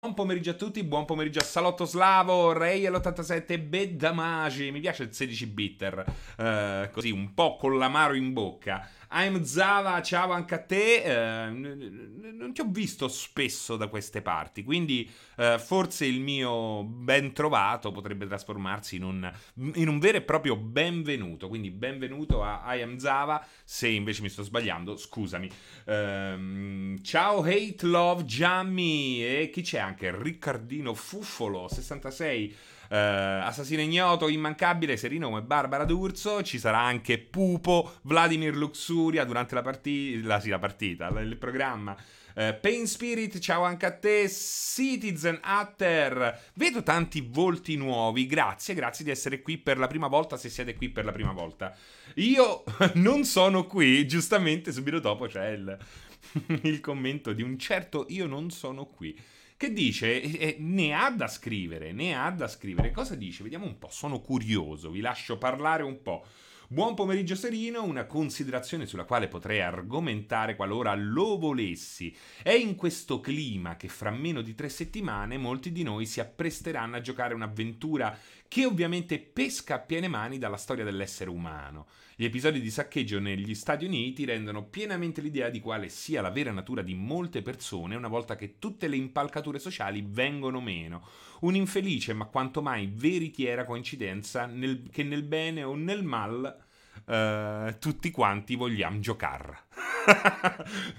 Buon pomeriggio a tutti, buon pomeriggio a Salotto Slavo, Ray l'87 Bedamagi, mi piace il 16 bitter, uh, così un po' con l'amaro in bocca. I'm Zava, ciao anche a te. Eh, non ti ho visto spesso da queste parti, quindi eh, forse il mio ben trovato potrebbe trasformarsi in un, in un, vero e proprio benvenuto. Quindi benvenuto a I am Zava. Se invece mi sto sbagliando, scusami. Eh, ciao Hate Love Jammy e chi c'è anche? Riccardino Fuffolo 66. Uh, Assassino ignoto, immancabile, serino come Barbara D'Urso. Ci sarà anche Pupo, Vladimir Luxuria durante la partita. Sì, la partita, il programma. Uh, Pain Spirit, ciao anche a te. Citizen Hatter. Vedo tanti volti nuovi. Grazie, grazie di essere qui per la prima volta. Se siete qui per la prima volta, io non sono qui. Giustamente, subito dopo c'è il, il commento di un certo io non sono qui che dice, eh, ne ha da scrivere, ne ha da scrivere. Cosa dice? Vediamo un po', sono curioso, vi lascio parlare un po'. Buon pomeriggio Serino, una considerazione sulla quale potrei argomentare qualora lo volessi. È in questo clima che fra meno di tre settimane molti di noi si appresteranno a giocare un'avventura che ovviamente pesca a piene mani dalla storia dell'essere umano. Gli episodi di saccheggio negli Stati Uniti rendono pienamente l'idea di quale sia la vera natura di molte persone una volta che tutte le impalcature sociali vengono meno. Un'infelice ma quanto mai veritiera coincidenza nel, che nel bene o nel mal Uh, tutti quanti vogliamo giocare.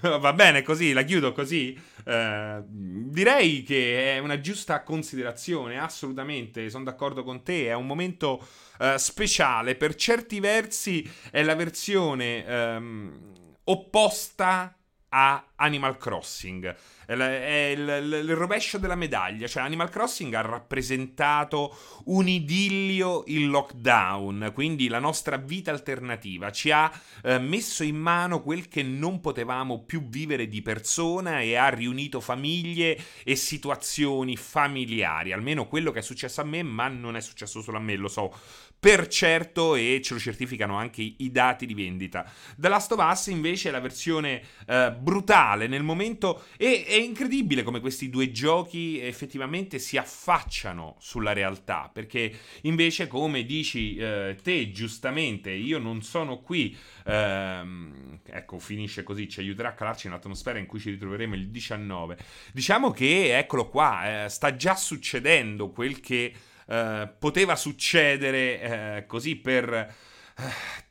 Va bene così, la chiudo così. Uh, direi che è una giusta considerazione, assolutamente, sono d'accordo con te, è un momento uh, speciale, per certi versi è la versione um, opposta a Animal Crossing. È il, rovescio della medaglia. Cioè, Animal Crossing ha rappresentato un idillio in lockdown, quindi la nostra vita alternativa. Ci ha eh, messo in mano quel che non potevamo più vivere di persona e ha riunito famiglie e situazioni familiari. Almeno quello che è successo a me, ma non è successo solo a me, lo so per certo e ce lo certificano anche i dati di vendita. The Last of Us invece è la versione eh, brutale nel momento e è incredibile come questi due giochi effettivamente si affacciano sulla realtà perché invece come dici eh, te giustamente io non sono qui ehm, ecco finisce così ci aiuterà a calarci in un'atmosfera in cui ci ritroveremo il 19 diciamo che eccolo qua eh, sta già succedendo quel che eh, poteva succedere eh, così per eh,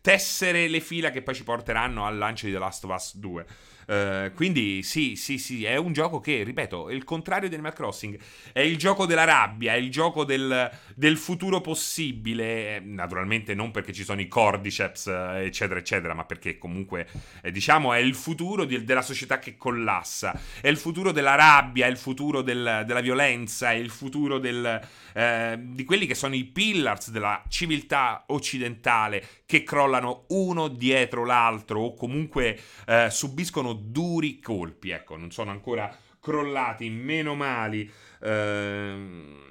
tessere le fila che poi ci porteranno al lancio di The Last of Us 2. Uh, quindi sì, sì, sì, è un gioco che, ripeto, è il contrario di Animal Crossing. È il gioco della rabbia, è il gioco del, del futuro possibile. Naturalmente non perché ci sono i cordyceps, eccetera, eccetera, ma perché comunque, eh, diciamo, è il futuro di, della società che collassa. È il futuro della rabbia, è il futuro del, della violenza, è il futuro del, eh, di quelli che sono i pillars della civiltà occidentale che crollano uno dietro l'altro o comunque eh, subiscono duri colpi. Ecco, non sono ancora crollati, meno mali. Eh,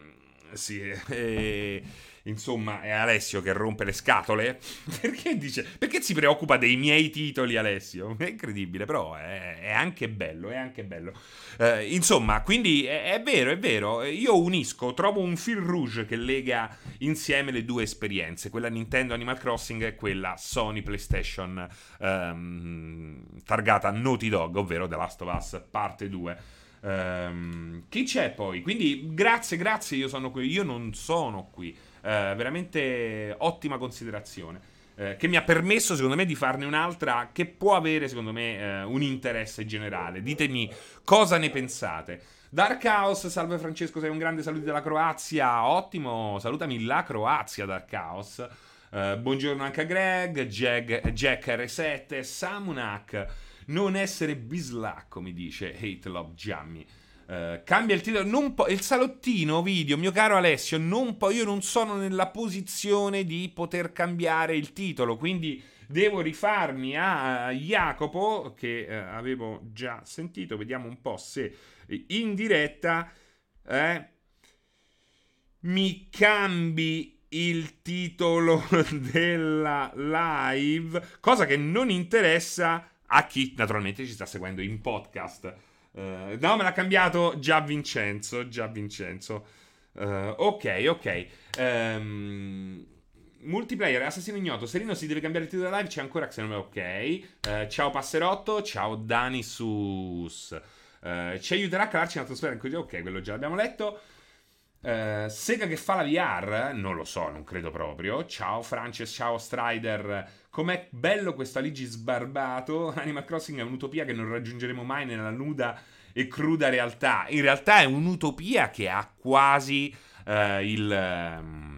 sì, eh, insomma, è Alessio che rompe le scatole. Perché dice? Perché si preoccupa dei miei titoli, Alessio? È incredibile, però è, è anche bello, è anche bello. Eh, insomma, quindi è, è, vero, è vero. Io unisco, trovo un fil rouge che lega insieme le due esperienze, quella Nintendo Animal Crossing e quella Sony PlayStation ehm, targata Naughty Dog, ovvero The Last of Us parte 2. Um, chi c'è poi? Quindi grazie, grazie, io sono qui, io non sono qui. Uh, veramente ottima considerazione. Uh, che mi ha permesso, secondo me, di farne un'altra che può avere, secondo me, uh, un interesse generale. Ditemi cosa ne pensate. Dark House, salve Francesco, sei un grande saluto dalla Croazia. Ottimo, salutami la Croazia, Dark House. buongiorno anche a Greg, Jack, Jack R7, Samunak. Non essere bislacco, mi dice Hate Love Jammy. Uh, cambia il titolo. Non po- il salottino video, mio caro Alessio, non po- io non sono nella posizione di poter cambiare il titolo, quindi devo rifarmi a Jacopo, che uh, avevo già sentito. Vediamo un po' se in diretta eh, mi cambi il titolo della live, cosa che non interessa a chi naturalmente ci sta seguendo in podcast. Uh, no, me l'ha cambiato già Vincenzo. Già Vincenzo. Uh, ok, ok. Um, multiplayer, assassino ignoto. Serino si deve cambiare il titolo della live. C'è ancora Xenome. Ok. Uh, ciao Passerotto. Ciao Dani Sus. ci aiuterà a calarci in atmosfera in cui. Ok, quello già l'abbiamo letto. Sega che fa la VR? Non lo so, non credo proprio. Ciao Frances, ciao Strider. Com'è bello questo Aligi sbarbato. Animal Crossing è un'utopia che non raggiungeremo mai nella nuda e cruda realtà. In realtà è un'utopia che ha quasi uh, il... Um,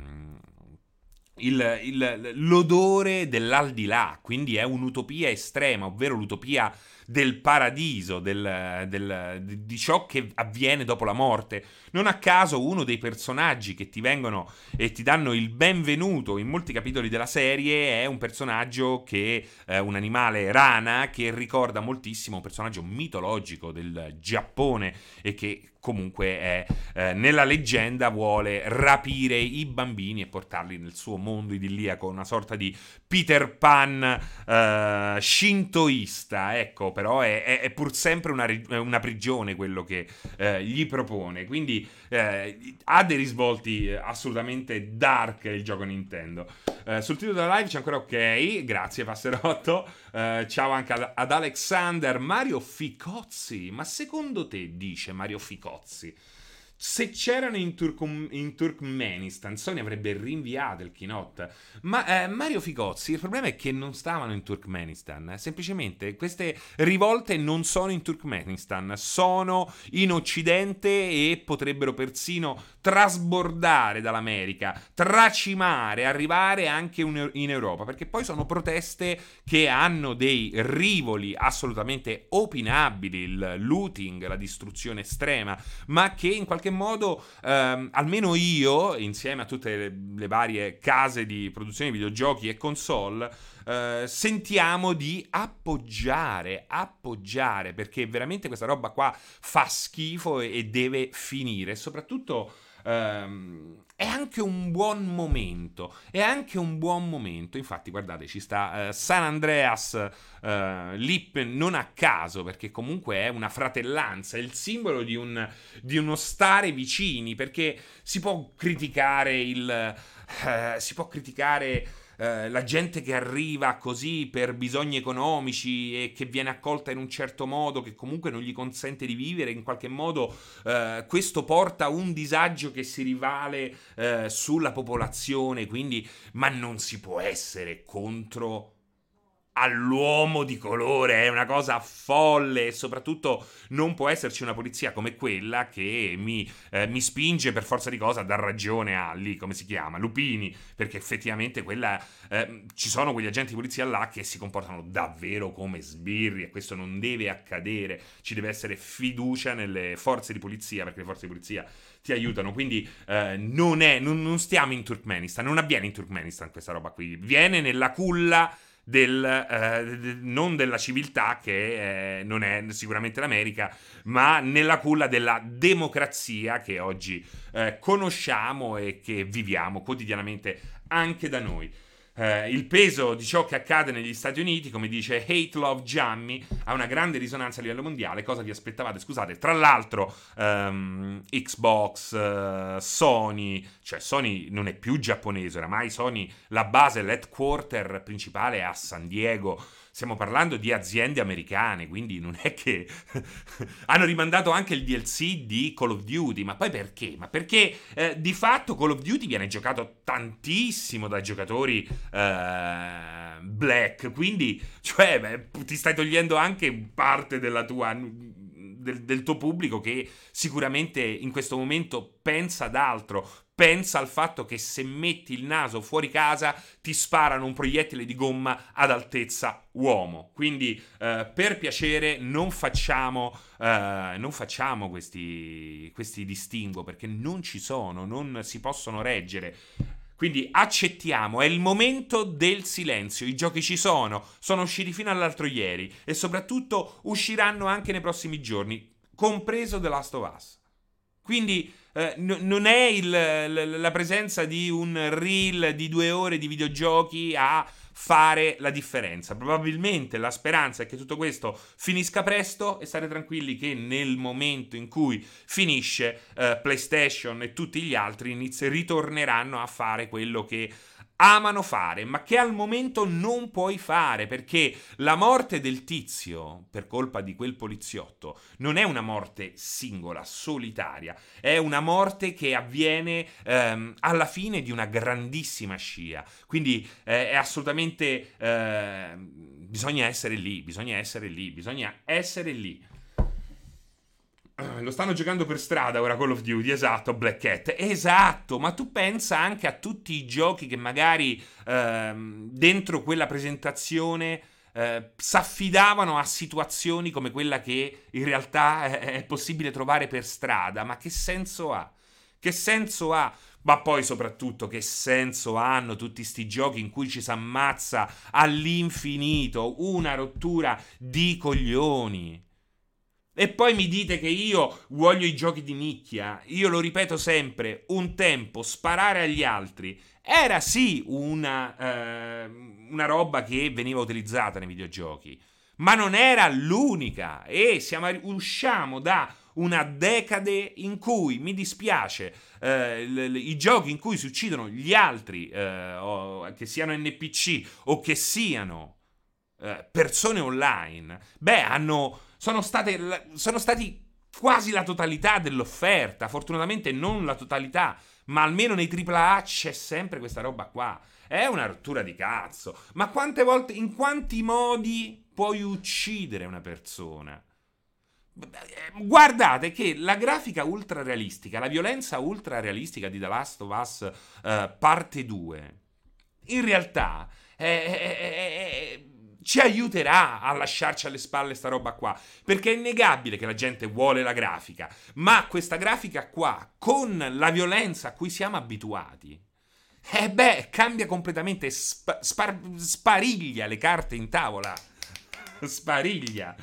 il, il, l'odore dell'aldilà, quindi è un'utopia estrema, ovvero l'utopia del paradiso, del, del, di ciò che avviene dopo la morte. Non a caso uno dei personaggi che ti vengono e ti danno il benvenuto in molti capitoli della serie è un personaggio che è un animale rana che ricorda moltissimo un personaggio mitologico del Giappone e che comunque è, eh, nella leggenda vuole rapire i bambini e portarli nel suo mondo idilliaco, una sorta di Peter Pan eh, shintoista, ecco, però è, è, è pur sempre una, una, prigione quello che eh, gli propone, quindi eh, ha dei risvolti assolutamente dark il gioco Nintendo. Eh, sul titolo della live c'è ancora ok, grazie Passerotto, eh, ciao anche ad, ad Alexander, Mario Ficozzi, ma secondo te dice Mario Ficozzi? Se c'erano in, Turcum- in, Turkmenistan, Sony avrebbe rinviato il keynote. Ma eh, Mario Ficozzi, il problema è che non stavano in Turkmenistan. Semplicemente queste rivolte non sono in Turkmenistan, sono in Occidente e potrebbero persino trasbordare dall'America, tracimare, arrivare anche in Europa. Perché poi sono proteste che hanno dei rivoli assolutamente opinabili, il looting, la distruzione estrema, ma che in qualche qualche modo, ehm, almeno io, insieme a tutte le, le, varie case di produzione di videogiochi e console, eh, sentiamo di appoggiare, appoggiare, perché veramente questa roba qua fa schifo e, e deve finire. soprattutto ehm, è anche un buon momento. È anche un buon momento. Infatti, guardate, ci sta uh, San Andreas uh, lì non a caso, perché comunque è una fratellanza, è il simbolo di, un, di uno stare vicini, perché si può criticare il... Uh, si può criticare eh, la gente che arriva così per bisogni economici e che viene accolta in un certo modo che comunque non gli consente di vivere, in qualche modo eh, questo porta un disagio che si rivale eh, sulla popolazione, quindi ma non si può essere contro all'uomo di colore, è una cosa folle e soprattutto non può esserci una polizia come quella che mi, eh, mi, spinge per forza di cosa a dar ragione a lì, come si chiama, Lupini, perché effettivamente quella, eh, ci sono quegli agenti di polizia là che si comportano davvero come sbirri e questo non deve accadere, ci deve essere fiducia nelle forze di polizia perché le forze di polizia ti aiutano. Quindi eh, non, è, non, non stiamo in Turkmenistan, non avviene in Turkmenistan questa roba qui, viene nella culla del, eh, non della civiltà, che eh, non è sicuramente l'America, ma nella culla della democrazia che oggi eh, conosciamo e che viviamo quotidianamente anche da noi eh, il peso di ciò che accade negli Stati Uniti, come dice Hate Love Jammy, ha una grande risonanza a livello mondiale. Cosa vi aspettavate? Scusate, tra l'altro, um, Xbox, uh, Sony, cioè Sony non è più giapponese, oramai Sony, la base, l'headquarter principale è a San Diego stiamo parlando di aziende americane, quindi non è che hanno rimandato anche il DLC di Call of Duty, ma poi perché? Ma perché eh, di fatto Call of Duty viene giocato tantissimo dai giocatori eh, black, quindi cioè beh, ti stai togliendo anche parte tua del, del, tuo pubblico che sicuramente in questo momento pensa ad altro, pensa al fatto che se metti il naso fuori casa ti sparano un proiettile di gomma ad altezza uomo. Quindi eh, per piacere non facciamo, eh, non facciamo questi, questi distinguo perché non ci sono, non si possono reggere. Quindi accettiamo, è il momento del silenzio. I giochi ci sono, sono usciti fino all'altro ieri e soprattutto usciranno anche nei prossimi giorni, compreso The Last of Us. Quindi eh, n- non è il, l- la presenza di un reel di due ore di videogiochi a fare la differenza. Probabilmente la speranza è che tutto questo finisca presto e stare tranquilli che nel momento in cui finisce eh, PlayStation e tutti gli altri inizi- ritorneranno a fare quello che amano fare, ma che al momento non puoi fare perché la morte del tizio per colpa di quel poliziotto non è una morte singola, solitaria, è una morte che avviene ehm, alla fine di una grandissima scia. Quindi eh, è assolutamente eh, bisogna essere lì, bisogna essere lì, bisogna essere lì. Lo stanno giocando per strada ora Call of Duty, esatto, Black Cat. Esatto, ma tu pensa anche a tutti i giochi che magari ehm, dentro quella presentazione eh, s'affidavano a situazioni come quella che in realtà è, è possibile trovare per strada. Ma che senso ha? Che senso ha? Ma poi soprattutto che senso hanno tutti questi giochi in cui ci si ammazza all'infinito? Una rottura di coglioni. E poi mi dite che io voglio i giochi di nicchia. Io lo ripeto sempre, un tempo sparare agli altri era sì una, eh, una roba che veniva utilizzata nei videogiochi, ma non era l'unica. E siamo, usciamo da una decade in cui mi dispiace eh, i giochi in cui si uccidono gli altri, eh, o, che siano NPC o che siano eh, persone online, beh, hanno sono, state, sono stati quasi la totalità dell'offerta. Fortunatamente non la totalità, ma almeno nei AAA c'è sempre questa roba qua. È una rottura di cazzo. Ma quante volte, in quanti modi puoi uccidere una persona? Guardate che la grafica ultra realistica, la violenza ultra realistica di The Last of Us uh, parte 2, in realtà è, è, ci aiuterà a lasciarci alle spalle sta roba qua. Perché è innegabile che la gente vuole la grafica, ma questa grafica qua, con la violenza a cui siamo abituati, eh beh, cambia completamente, sp- spar- spariglia le carte in tavola. spariglia.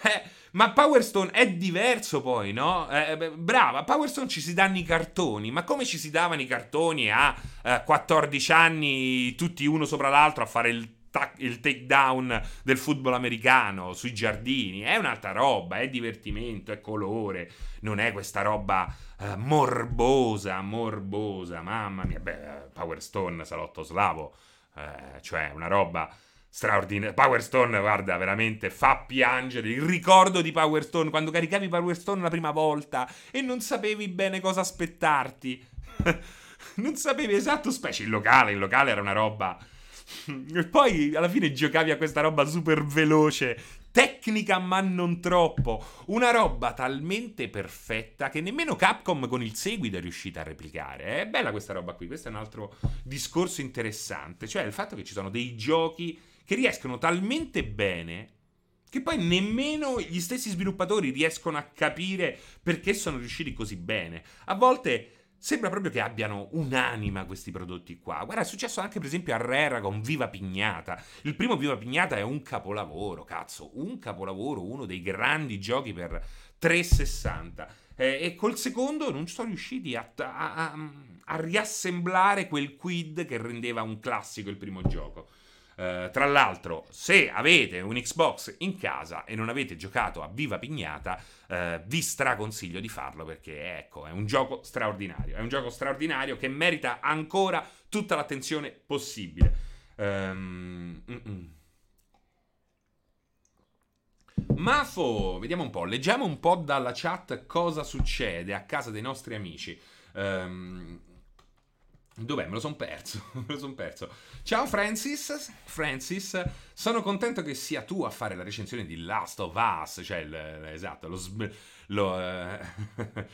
Eh, ma Power Stone è diverso poi, no? Eh, brava, a Power Stone ci si danno i cartoni, ma come ci si davano i cartoni a eh, 14 anni, tutti uno sopra l'altro a fare il il takedown del football americano sui giardini, è un'altra roba, è divertimento, è colore, non è questa roba uh, morbosa, morbosa, mamma mia, beh, Power Stone, salotto slavo, uh, cioè una roba straordinaria. Power Stone, guarda, veramente fa piangere il ricordo di Power Stone quando caricavi Power Stone la prima volta e non sapevi bene cosa aspettarti. non sapevi esatto, specie il locale, il locale era una roba e poi alla fine giocavi a questa roba super veloce, tecnica ma non troppo. Una roba talmente perfetta che nemmeno Capcom con il seguito è riuscita a replicare. È bella questa roba qui, questo è un altro discorso interessante, cioè il fatto che ci sono dei giochi che riescono talmente bene che poi nemmeno gli stessi sviluppatori riescono a capire perché sono riusciti così bene. A volte Sembra proprio che abbiano un'anima questi prodotti qua. Guarda, è successo anche per esempio a Rera con Viva Pignata. Il primo Viva Pignata è un capolavoro, cazzo, un capolavoro, uno dei grandi giochi per 360. Eh, e col secondo non sono riusciti a, a, a, a riassemblare quel quid che rendeva un classico il primo gioco. Uh, tra l'altro, se avete un Xbox in casa e non avete giocato a Viva Pignata, uh, vi straconsiglio di farlo perché ecco, è un gioco straordinario. È un gioco straordinario che merita ancora tutta l'attenzione possibile. Um, Mafo, vediamo un po', leggiamo un po' dalla chat cosa succede a casa dei nostri amici. Um, Dov'è? Me lo son perso. Me lo son perso. Ciao Francis. Francis, sono contento che sia tu a fare la recensione di Last of Us. Cioè, il, esatto, lo. lo uh,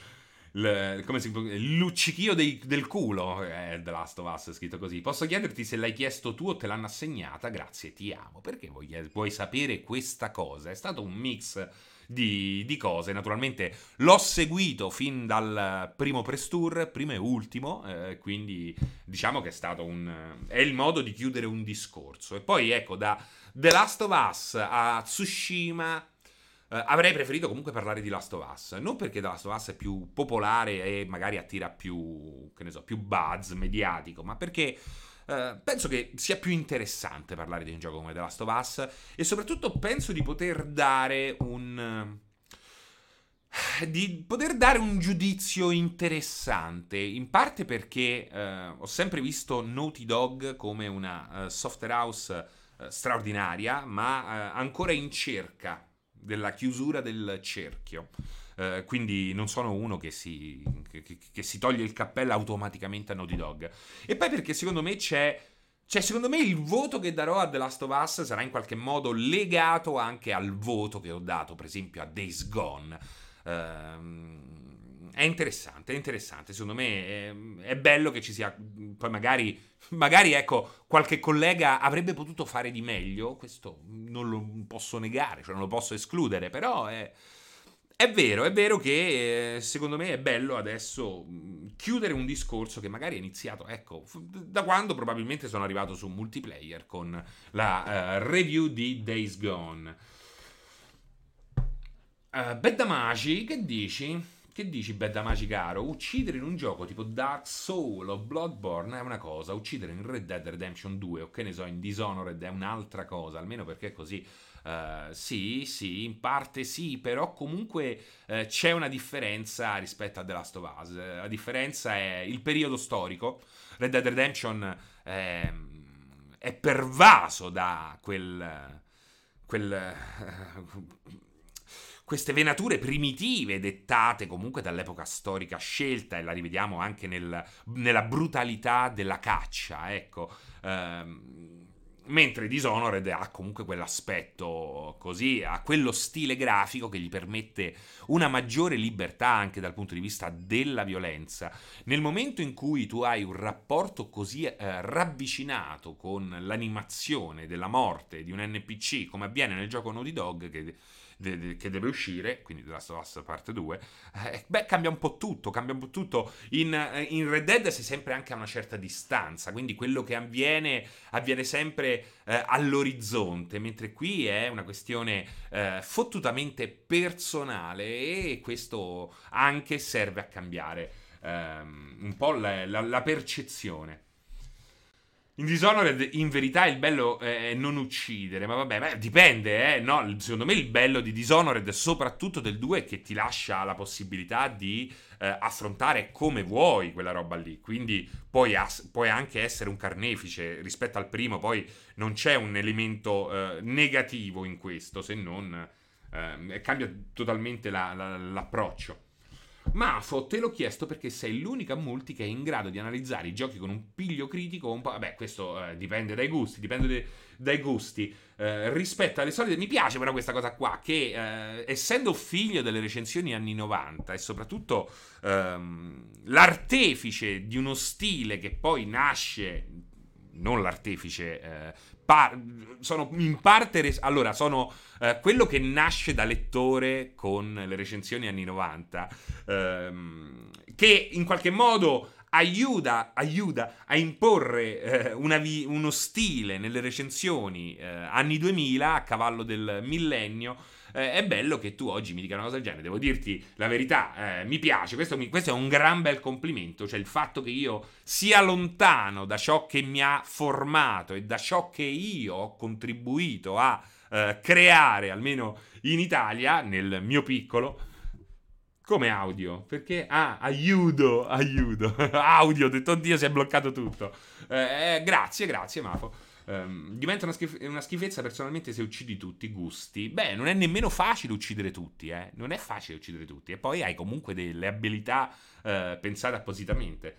l, come si luccichio dei, del culo è The Last of Us scritto così. Posso chiederti se l'hai chiesto tu o te l'hanno assegnata? Grazie, ti amo. Perché vuoi, vuoi sapere questa cosa? È stato un mix di, di cose. Naturalmente l'ho seguito fin dal primo press tour, primo e ultimo, eh, quindi diciamo che è stato un... è il modo di chiudere un discorso. E poi ecco, da The Last of Us a Tsushima... Uh, avrei preferito comunque parlare di Last of Us. Non perché The Last of Us è più popolare e magari attira più, che ne so, più buzz mediatico, ma perché uh, penso che sia più interessante parlare di un gioco come The Last of Us e soprattutto penso di poter dare un di poter dare un giudizio interessante, in parte perché eh, ho sempre visto Naughty Dog come una uh, software house uh, straordinaria, ma uh, ancora in cerca della chiusura del cerchio. Uh, quindi non sono uno che si, che, che si, toglie il cappello automaticamente a Naughty Dog. E poi perché secondo me c'è. Cioè, secondo me il voto che darò a The Last of Us sarà in qualche modo legato anche al voto che ho dato, per esempio, a Days Gone. Uh, è interessante, è interessante. Secondo me è, è bello che ci sia. Poi magari magari ecco, qualche collega avrebbe potuto fare di meglio, questo non lo posso negare, cioè non lo posso escludere, però è, è vero, è vero che eh, secondo me è bello adesso chiudere un discorso che magari è iniziato, ecco, da quando probabilmente sono arrivato su multiplayer con la uh, review di Days Gone. Uh, Beddamagi, che dici? Che dici, Bedamaci caro? Uccidere in un gioco tipo Dark Soul o Bloodborne è una cosa, uccidere in Red Dead Redemption 2 o che ne so, in Dishonored è un'altra cosa, almeno perché è così. Uh, sì, sì, in parte sì, però comunque uh, c'è una differenza rispetto a The Last of Us. La differenza è il periodo storico. Red Dead Redemption è, è pervaso da quel... quel queste venature primitive dettate comunque dall'epoca storica scelta e la rivediamo anche nel, nella brutalità della caccia, ecco. Ehm, mentre Dishonored ha comunque quell'aspetto così, ha quello stile grafico che gli permette una maggiore libertà anche dal punto di vista della violenza. Nel momento in cui tu hai un rapporto così eh, ravvicinato con l'animazione della morte di un NPC, come avviene nel gioco Naughty Dog, che de- de- che deve uscire, quindi The Last of Us parte 2, eh, beh, cambia un po' tutto, cambia un po' tutto. In, eh, in, Red Dead sei sempre anche a una certa distanza, quindi quello che avviene avviene sempre eh, all'orizzonte, mentre qui è una questione eh, fottutamente personale e questo anche serve a cambiare ehm, un po' la, la, la percezione. In Dishonored, in verità, il bello è non uccidere, ma vabbè, beh, dipende, eh. No, secondo me il bello di Dishonored, soprattutto del 2, è che ti lascia la possibilità di eh, affrontare come vuoi quella roba lì. Quindi puoi, as- puoi, anche essere un carnefice rispetto al primo, poi non c'è un elemento eh, negativo in questo, se non eh, cambia totalmente la, la, l'approccio. Mafo, te l'ho chiesto perché sei l'unica multi che è in grado di analizzare i giochi con un piglio critico un. Vabbè, questo eh, dipende dai gusti, dipende de- dai gusti. Eh, rispetto alle solite... Mi piace però questa cosa qua, che eh, essendo figlio delle recensioni anni 90 e soprattutto ehm, l'artefice di uno stile che poi nasce non l'artefice, eh, par- sono in parte... Res- allora, sono eh, quello che nasce da lettore con le recensioni anni 90, ehm, che in qualche modo aiuta, aiuta a imporre eh, vi- uno stile nelle recensioni eh, anni 2000 a cavallo del millennio eh, è bello che tu oggi mi dica una cosa del genere. Devo dirti la verità, eh, mi piace. Questo, mi, questo, è un gran bel complimento. Cioè, il fatto che io sia lontano da ciò che mi ha formato e da ciò che io ho contribuito a eh, creare, almeno in Italia, nel mio piccolo. Come audio? Perché? Ah, aiuto, aiuto. audio, ho detto, oddio, si è bloccato tutto. Eh, eh, grazie, grazie, Mafo. Um, diventa una, schif- una, schifezza personalmente se uccidi tutti i gusti. Beh, non è nemmeno facile uccidere tutti, eh. Non è facile uccidere tutti. E poi hai comunque delle abilità uh, pensate appositamente.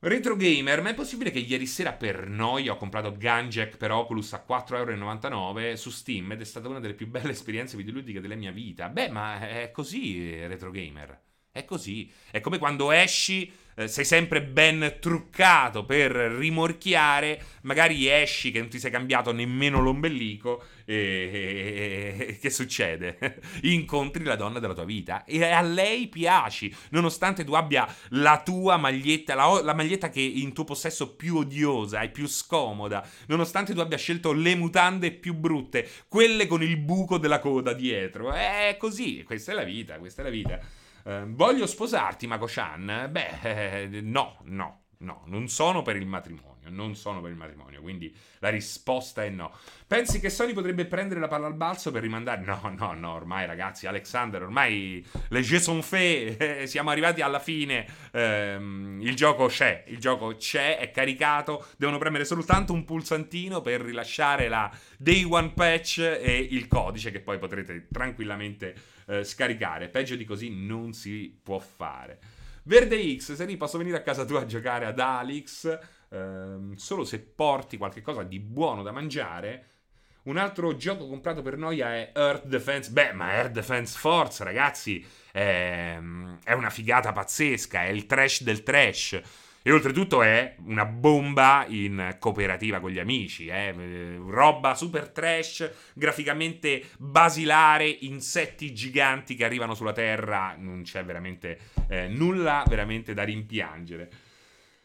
Retro Gamer, ma è possibile che ieri sera per noia ho comprato Gunjack per Oculus a 4,99€ su Steam ed è stata una delle più belle esperienze videoludiche della mia vita? Beh, ma è così, Retro Gamer. È così. È come quando esci eh, sei sempre ben truccato per rimorchiare, magari esci che non ti sei cambiato nemmeno l'ombelico e, e, e che succede? Incontri la donna della tua vita e a lei piaci, nonostante tu abbia la tua maglietta, la, la maglietta che in tuo possesso più odiosa e più scomoda, nonostante tu abbia scelto le mutande più brutte, quelle con il buco della coda dietro. È così, questa è la vita, questa è la vita. Eh, voglio sposarti, Mako-chan? Beh, eh, no, no, no, non sono per il matrimonio. Non sono per il matrimonio, quindi la risposta è no. Pensi che Sony potrebbe prendere la palla al balzo per rimandare? No, no, no, ormai ragazzi, Alexander, ormai le jeux sont faits, eh, siamo arrivati alla fine, ehm, il gioco c'è, il gioco c'è, è caricato, devono premere soltanto un pulsantino per rilasciare la Day One Patch e il codice che poi potrete tranquillamente eh, scaricare. Peggio di così non si può fare. Verde X, Seri, posso venire a casa tua a giocare ad Alix? Ehm, solo se porti qualche cosa di buono da mangiare. Un altro gioco comprato per noia è Earth Defense. Beh, ma Earth Defense Force, ragazzi, è, è una figata pazzesca. È il trash del trash. E oltretutto è una bomba in cooperativa con gli amici, eh? roba super trash, graficamente basilare, insetti giganti che arrivano sulla Terra, non c'è veramente eh, nulla veramente da rimpiangere.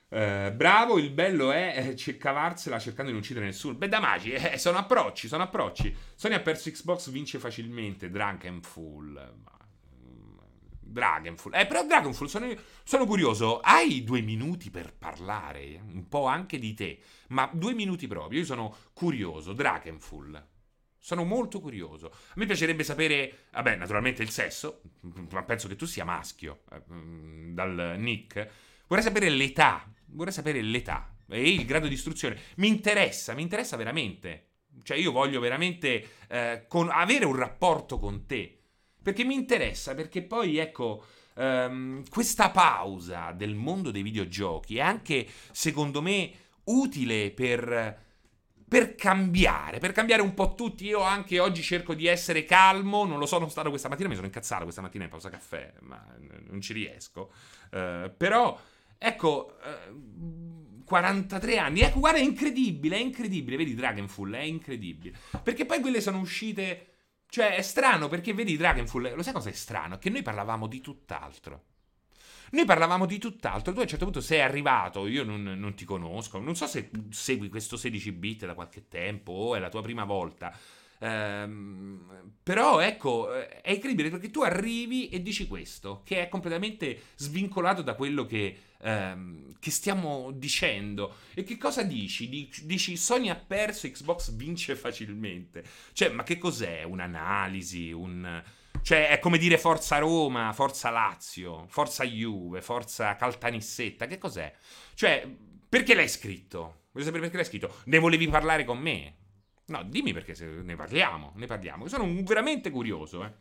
Uh, bravo, il bello è eh, cavarsela cercando di non uccidere nessuno. Beh, da magi, eh, sono approcci, sono approcci. Sony ha perso Xbox, vince facilmente. Drunkenful. Dragonful. Eh, però Dragonful, sono, sono, curioso. Hai due minuti per parlare? Un po' anche di te. Ma due minuti proprio. Io sono curioso. Dragonful. Sono molto curioso. A me piacerebbe sapere, vabbè, naturalmente il sesso, ma penso che tu sia maschio, eh, dal nick. Vorrei sapere l'età, vorrei sapere l'età e il grado di istruzione. Mi interessa, mi interessa veramente. Cioè io voglio veramente eh, con, avere un rapporto con te. Perché mi interessa, perché poi ecco, um, questa pausa del mondo dei videogiochi è anche, secondo me, utile per per cambiare, per cambiare un po' tutti. Io anche oggi cerco di essere calmo, non lo sono stato questa mattina, mi sono incazzato questa mattina in pausa caffè, ma non ci riesco. Uh, però, ecco, uh, 43 anni, ecco, guarda, è incredibile, è incredibile, vedi Dragonfall, è incredibile. Perché poi quelle sono uscite cioè, è strano perché vedi Dragonfall, lo sai cosa è strano? Che noi parlavamo di tutt'altro. Noi parlavamo di tutt'altro. Tu a un certo punto sei arrivato, io non, non ti conosco, non so se segui questo 16 bit da qualche tempo o è la tua prima volta. Ehm, però ecco, è incredibile perché tu arrivi e dici questo, che è completamente svincolato da quello che, ehm, che stiamo dicendo. E che cosa dici? Dici Sony ha perso, Xbox vince facilmente. Cioè, ma che cos'è? Un'analisi, un... Cioè, è come dire Forza Roma, Forza Lazio, Forza Juve, Forza Caltanissetta. Che cos'è? Cioè, perché l'hai scritto? Voglio sapere perché l'hai scritto. Ne volevi parlare con me? No, dimmi perché ne parliamo, ne parliamo. Sono veramente curioso, eh.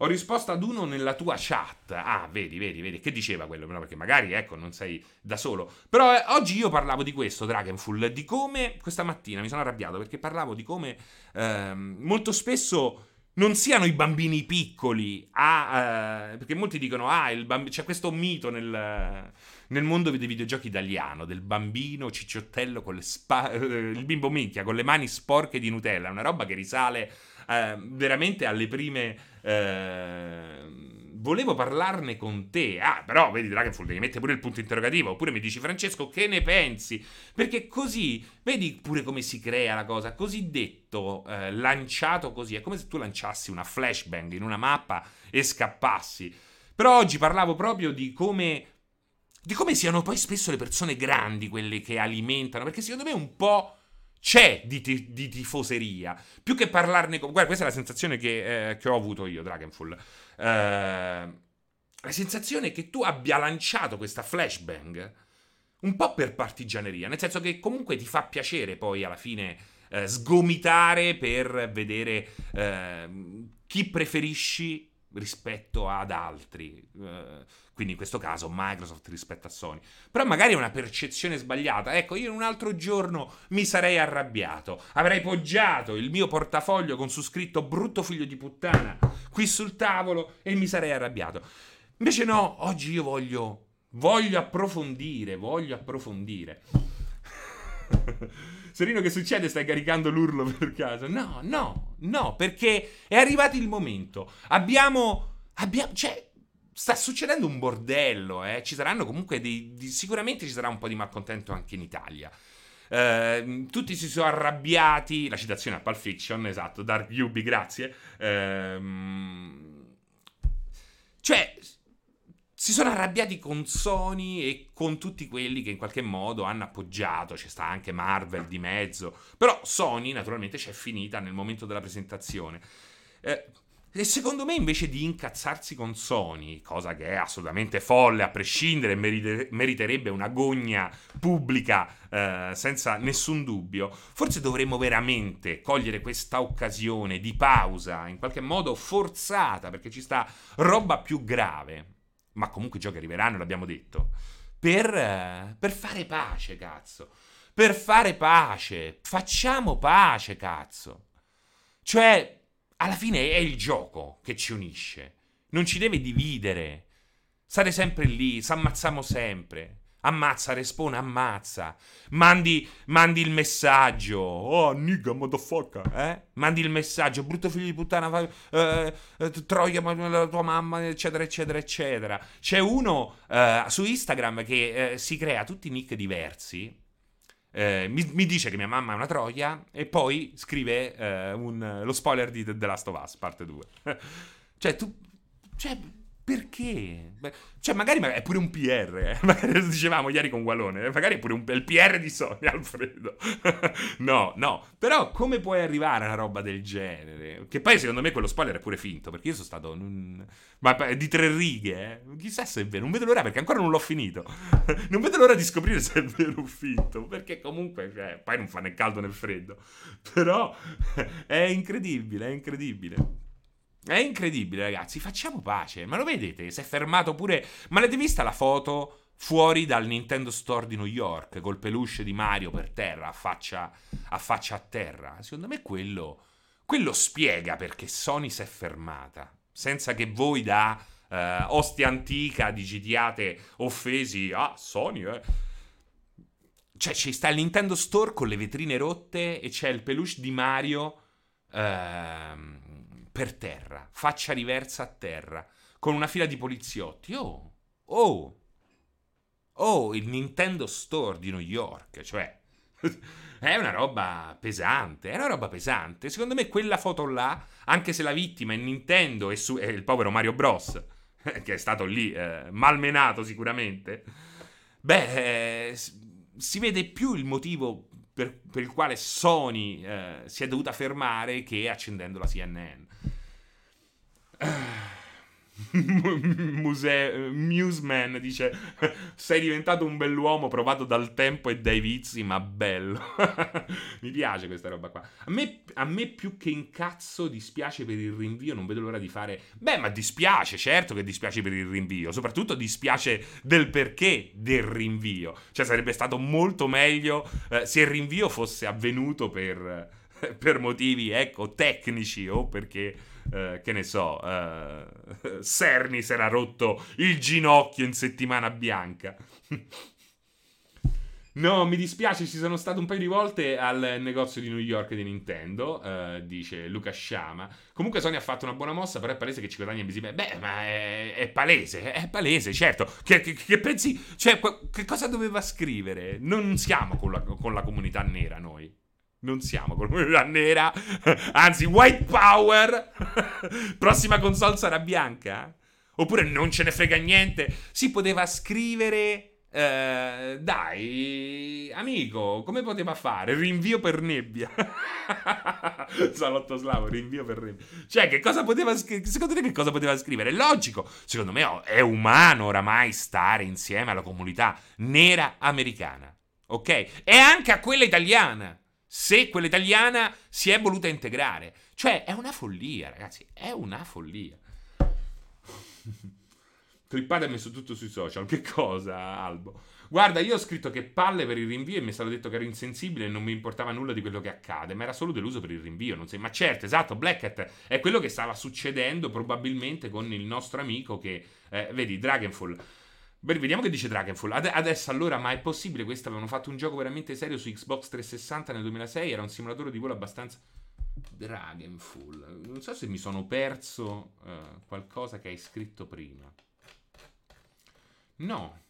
Ho risposto ad uno nella tua chat. Ah, vedi, vedi, vedi. Che diceva quello? No, perché magari, ecco, non sei da solo. Però eh, oggi io parlavo di questo, Dragonful, di come... Questa mattina mi sono arrabbiato perché parlavo di come eh, molto spesso non siano i bambini piccoli a... Eh, perché molti dicono, ah, bamb- c'è questo mito nel nel mondo dei videogiochi italiano, del bambino cicciottello con le spa- eh, il bimbo minchia con le mani sporche di Nutella, una roba che risale eh, veramente alle prime... Eh, volevo parlarne con te. Ah, però vedi Dragonfall devi mettere pure il punto interrogativo. Oppure mi dici, Francesco, che ne pensi? Perché così, vedi pure come si crea la cosa. Cosiddetto, eh, lanciato così. È come se tu lanciassi una flashbang in una mappa e scappassi. Però oggi parlavo proprio di come di come siano poi spesso le persone grandi quelle che alimentano, perché secondo me un po' c'è di, ti, di tifoseria. Più che parlarne con... Guarda, questa è la sensazione che, eh, che ho avuto io, Dragonfall. Eh, la sensazione che tu abbia lanciato questa flashbang un po' per partigianeria, nel senso che comunque ti fa piacere poi alla fine eh, sgomitare per vedere eh, chi preferisci rispetto ad altri. Uh, quindi in questo caso Microsoft rispetto a Sony. Però magari è una percezione sbagliata. Ecco, io in un altro giorno mi sarei arrabbiato. Avrei poggiato il mio portafoglio con su scritto brutto figlio di puttana qui sul tavolo e mi sarei arrabbiato. Invece no, oggi io voglio, voglio approfondire, voglio approfondire. Serino, che succede? Stai caricando l'urlo per caso? No, no, no, perché è arrivato il momento. Abbiamo, abbiamo, cioè, sta succedendo un bordello, eh. Ci saranno comunque dei, di, sicuramente ci sarà un po' di malcontento anche in Italia. Uh, tutti si sono arrabbiati. La citazione a Pulp Fiction, esatto. Dark Yubi, grazie. Uh, cioè, si sono arrabbiati con Sony e con tutti quelli che in qualche modo hanno appoggiato. C'è sta anche Marvel di mezzo. Però Sony, naturalmente, c'è finita nel momento della presentazione. Eh, e secondo me, invece di incazzarsi con Sony, cosa che è assolutamente folle, a prescindere, merite- meriterebbe una gogna pubblica eh, senza nessun dubbio, forse dovremmo veramente cogliere questa occasione di pausa, in qualche modo forzata, perché ci sta roba più grave, ma comunque i giochi arriveranno, l'abbiamo detto, per, eh, per fare pace, cazzo. Per fare pace. Facciamo pace, cazzo. Cioè, alla fine è il gioco che ci unisce. Non ci deve dividere. Stare sempre lì, s'ammazziamo sempre. Ammazza, respone, ammazza. Mandi, mandi il messaggio. Oh, nigga, motherfucker. Eh? Mandi il messaggio. Brutto figlio di puttana. Eh, eh, troia, la tua mamma, eccetera, eccetera, eccetera. C'è uno eh, su Instagram che eh, si crea tutti i nick diversi eh, mi, mi, dice che mia mamma è una troia e poi scrive un, lo spoiler di The Last of Us, parte 2. cioè, tu... Cioè, perché? Cioè, magari è pure un PR, eh. magari dicevamo ieri con Gualone, eh. magari è pure un, il PR di Sony, Alfredo. no, no, però come puoi arrivare a una roba del genere? Che poi secondo me quello spoiler è pure finto, perché io sono stato un, ma di tre righe, eh. Chissà se è vero, non vedo l'ora perché ancora non l'ho finito. non vedo l'ora di scoprire se è vero o finto, perché comunque, cioè, poi non fa né caldo né freddo. Però è incredibile, è incredibile. È incredibile, ragazzi. Facciamo pace. Ma lo vedete? Si è fermato pure. Ma l'avete vista la foto fuori dal Nintendo Store di New York col peluche di Mario per terra, a faccia a, faccia a terra? Secondo me quello. Quello spiega perché Sony si è fermata. Senza che voi da uh, ostia antica digitiate offesi. Ah, Sony, eh. Cioè, ci sta il Nintendo Store con le vetrine rotte e c'è il peluche di Mario. Uh, per terra, faccia riversa a terra, con una fila di poliziotti. Oh, oh, oh, il Nintendo Store di New York, cioè... è una roba pesante, è una roba pesante. Secondo me quella foto là, anche se la vittima è Nintendo e, su- il povero Mario Bros, che è stato lì eh, malmenato sicuramente, beh, eh, si vede più il motivo per, per il quale Sony eh, si è dovuta fermare che accendendo la CNN. Muse- Museman dice: Sei diventato un bell'uomo provato dal tempo e dai vizi, ma bello. Mi piace questa roba qua. A me, a me, più che in cazzo dispiace per il rinvio. Non vedo l'ora di fare. Beh, ma dispiace, certo che dispiace per il rinvio. Soprattutto dispiace del perché del rinvio. Cioè, sarebbe stato molto meglio eh, se il rinvio fosse avvenuto per, per motivi, ecco, tecnici o perché eh, che ne so, eh, Cerny si era rotto il ginocchio in settimana bianca. No, mi dispiace, ci sono stato un paio di volte al negozio di New York di Nintendo, uh, dice Luca Sciama. Comunque Sony ha fatto una buona mossa, però è palese che ci guadagna visibilità. Beh, ma è, è, palese, è palese, certo. Che, che, che pensi, cioè, che cosa doveva scrivere? Non siamo con la, con la comunità nera noi. Non siamo con la nera, anzi, white power. Prossima console sarà bianca. Oppure non ce ne frega niente. Si poteva scrivere. Eh, dai, amico, come poteva fare? Rinvio per nebbia. Salotto slavo, rinvio per nebbia. Cioè, che cosa poteva scrivere? Secondo te che cosa poteva scrivere? Logico. Secondo me oh, è umano oramai stare insieme alla comunità nera americana. Ok? E anche a quella italiana se quella italiana si è voluta integrare. Cioè, è una follia, ragazzi, è una follia. Clippate e messo tutto sui social. Che cosa, Albo? Guarda, io ho scritto che palle per il rinvio e mi è stato detto che ero insensibile e non mi importava nulla di quello che accade, ma era solo deluso per il rinvio. Non sei... Ma certo, esatto, Black Hat è quello che stava succedendo probabilmente con il nostro amico che, eh, vedi, Dragonfall. Vediamo che dice Dragonfall. Ad- adesso allora, ma è possibile? Questo avevano fatto un gioco veramente serio su Xbox 360 nel 2006. Era un simulatore di volo abbastanza. Dragonfall. Non so se mi sono perso uh, qualcosa che hai scritto prima. No.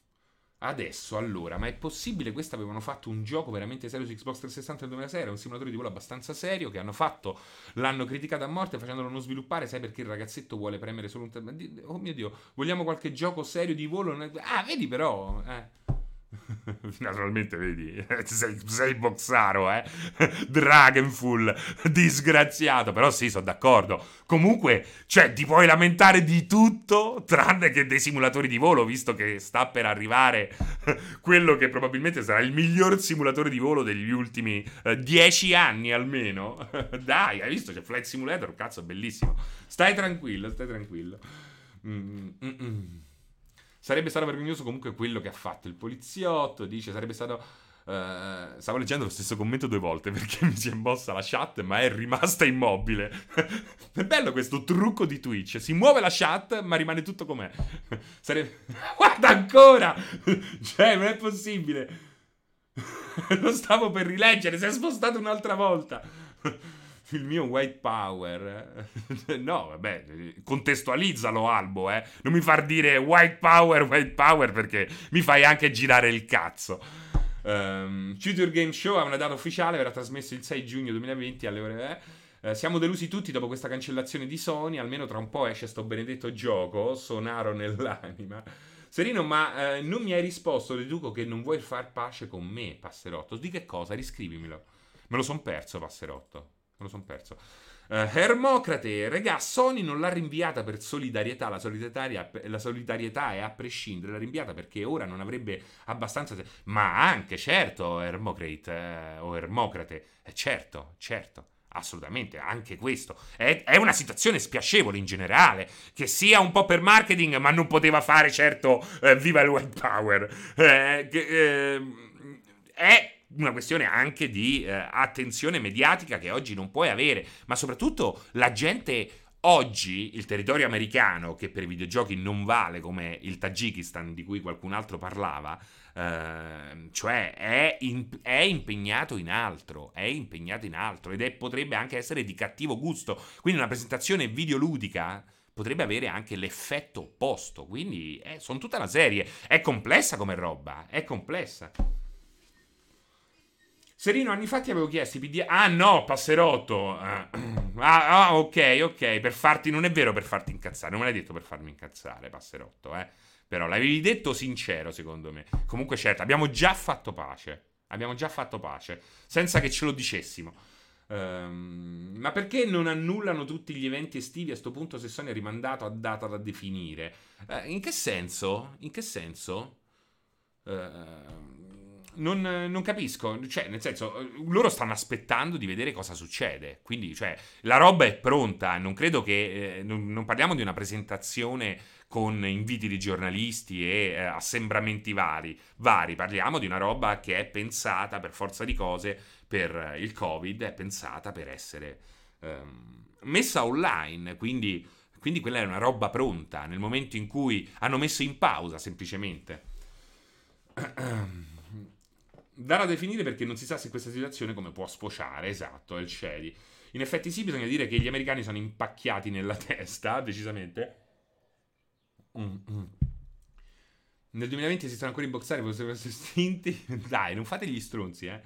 Adesso allora, ma è possibile? Questo avevano fatto un gioco veramente serio su Xbox 360 nel 2006. Era un simulatore di volo abbastanza serio. Che hanno fatto, l'hanno criticato a morte facendolo non sviluppare. Sai perché il ragazzetto vuole premere solo un. Oh mio dio, vogliamo qualche gioco serio di volo? Ah, vedi però. Eh. Naturalmente, vedi, sei, sei boxaro, eh? Dragonful, disgraziato. Però sì, sono d'accordo. Comunque, cioè, ti puoi lamentare di tutto, tranne che dei simulatori di volo, visto che sta per arrivare quello che probabilmente sarà il miglior simulatore di volo degli ultimi eh, dieci anni almeno. Dai, hai visto? C'è Flight Simulator, cazzo, bellissimo. Stai tranquillo, stai tranquillo. Mm-mm. Sarebbe stato vergognoso comunque quello che ha fatto il poliziotto. Dice, sarebbe stato... Uh, stavo leggendo lo stesso commento due volte perché mi si è mossa la chat, ma è rimasta immobile. è bello questo trucco di Twitch. Si muove la chat, ma rimane tutto com'è. Sarebbe... Guarda ancora! cioè, non è possibile. Lo stavo per rileggere, si è spostato un'altra volta il mio white power. no, vabbè, contestualizzalo Albo, eh. Non mi far dire white power, white power perché mi fai anche girare il cazzo. Um, Future Game Show ha una data ufficiale, verrà trasmesso il 6 giugno 2020 alle ore... Eh. Eh, siamo delusi tutti dopo questa cancellazione di Sony, almeno tra un po' esce sto benedetto gioco, sonaro nell'anima. Serino, ma eh, non mi hai risposto, deduco che non vuoi far pace con me, Passerotto. Di che cosa? Riscrivimelo. Me lo son perso, Passerotto. Me lo sono perso. Uh, Hermocrate, regà, Sony non l'ha rinviata per solidarietà. La solidarietà, la solidarietà è a prescindere, l'ha rinviata perché ora non avrebbe abbastanza. Ma anche, certo, Hermocrate eh, o Hermocrate, eh, certo, certo. Assolutamente, anche questo. È, è, una situazione spiacevole in generale. Che sia un po' per marketing, ma non poteva fare certo eh, viva il white power. Eh, eh, è una questione anche di eh, attenzione mediatica che oggi non puoi avere, ma soprattutto la gente oggi, il territorio americano, che per i videogiochi non vale come il Tagikistan di cui qualcun altro parlava, eh, cioè è, in, è, impegnato in altro, è impegnato in altro ed è, potrebbe anche essere di cattivo gusto. Quindi una presentazione videoludica potrebbe avere anche l'effetto opposto. Quindi eh, sono tutta una serie. È complessa come roba, è complessa. Serino, anni fa ti avevo chiesto i PD. Ah, no, passerotto. Ah, ah, ok, ok. Per farti. Non è vero per farti incazzare. Non me l'hai detto per farmi incazzare, passerotto, eh. Però l'avevi detto sincero, secondo me. Comunque, certo, abbiamo già fatto pace. Abbiamo già fatto pace. Senza che ce lo dicessimo. Um, ma perché non annullano tutti gli eventi estivi a questo punto se Sony è rimandato a data da definire? Uh, in che senso? In che senso? Uh, non, non, capisco, cioè, nel senso, loro stanno aspettando di vedere cosa succede. Quindi, cioè, la roba è pronta. Non credo che. Eh, non, non, parliamo di una presentazione con inviti di giornalisti e eh, assembramenti vari, vari. Parliamo di una roba che è pensata per forza di cose per il Covid, è pensata per essere ehm, messa online. Quindi, quindi quella è una roba pronta nel momento in cui hanno messo in pausa semplicemente. Da da definire perché non si sa se questa situazione come può sfociare, esatto, è il Shady. In effetti sì, bisogna dire che gli americani sono impacchiati nella testa, decisamente. Mm-hmm. Nel 2020 esistono ancora i boxari, possono essere estinti. Dai, non fate gli stronzi, eh.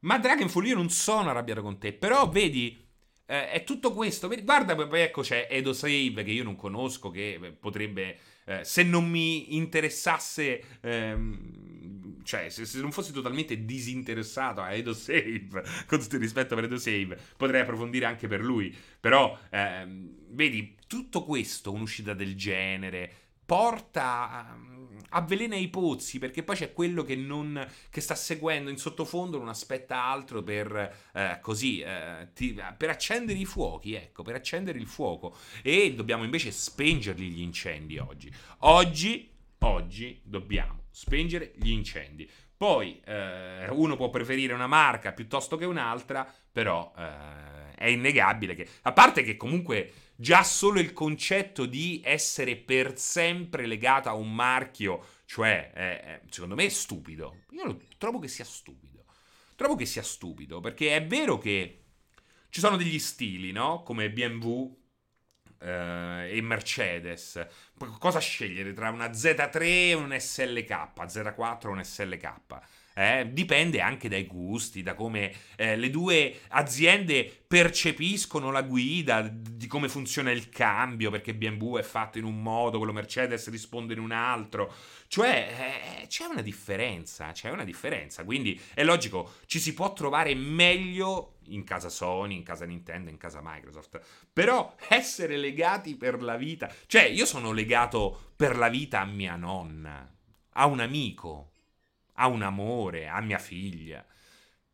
Ma Dragonfall io non sono arrabbiato con te, però vedi... Eh, è tutto questo. Guarda, poi ecco c'è Edo Save che io non conosco, che potrebbe, eh, se non mi interessasse ehm, cioè, se, se, non fossi totalmente disinteressato a Edo Save, con tutto il rispetto per Edo Save, potrei approfondire anche per lui. Però, ehm, vedi, tutto questo, un'uscita del genere, porta avvelena i pozzi perché poi c'è quello che non che sta seguendo in sottofondo non aspetta altro per eh, così eh, ti, per accendere i fuochi ecco per accendere il fuoco e dobbiamo invece spengerli gli incendi oggi oggi oggi dobbiamo spengere gli incendi poi eh, uno può preferire una marca piuttosto che un'altra però eh, è innegabile che a parte che comunque già solo il concetto di essere per sempre legato a un marchio, cioè, eh, secondo me è stupido. Io trovo che sia stupido. Trovo che sia stupido, perché è vero che ci sono degli stili, no? Come BMW e Mercedes. Cosa scegliere tra una Z3 e un SLK, Z4 o un SLK? Eh, dipende anche dai gusti, da come eh, le due aziende percepiscono la guida, di come funziona il cambio, perché BMW è fatto in un modo, quello Mercedes risponde in un altro. Cioè, eh, c'è una differenza, c'è una differenza. Quindi è logico, ci si può trovare meglio in casa Sony, in casa Nintendo, in casa Microsoft. Però essere legati per la vita, cioè io sono legato per la vita a mia nonna, a un amico a un amore, a mia figlia.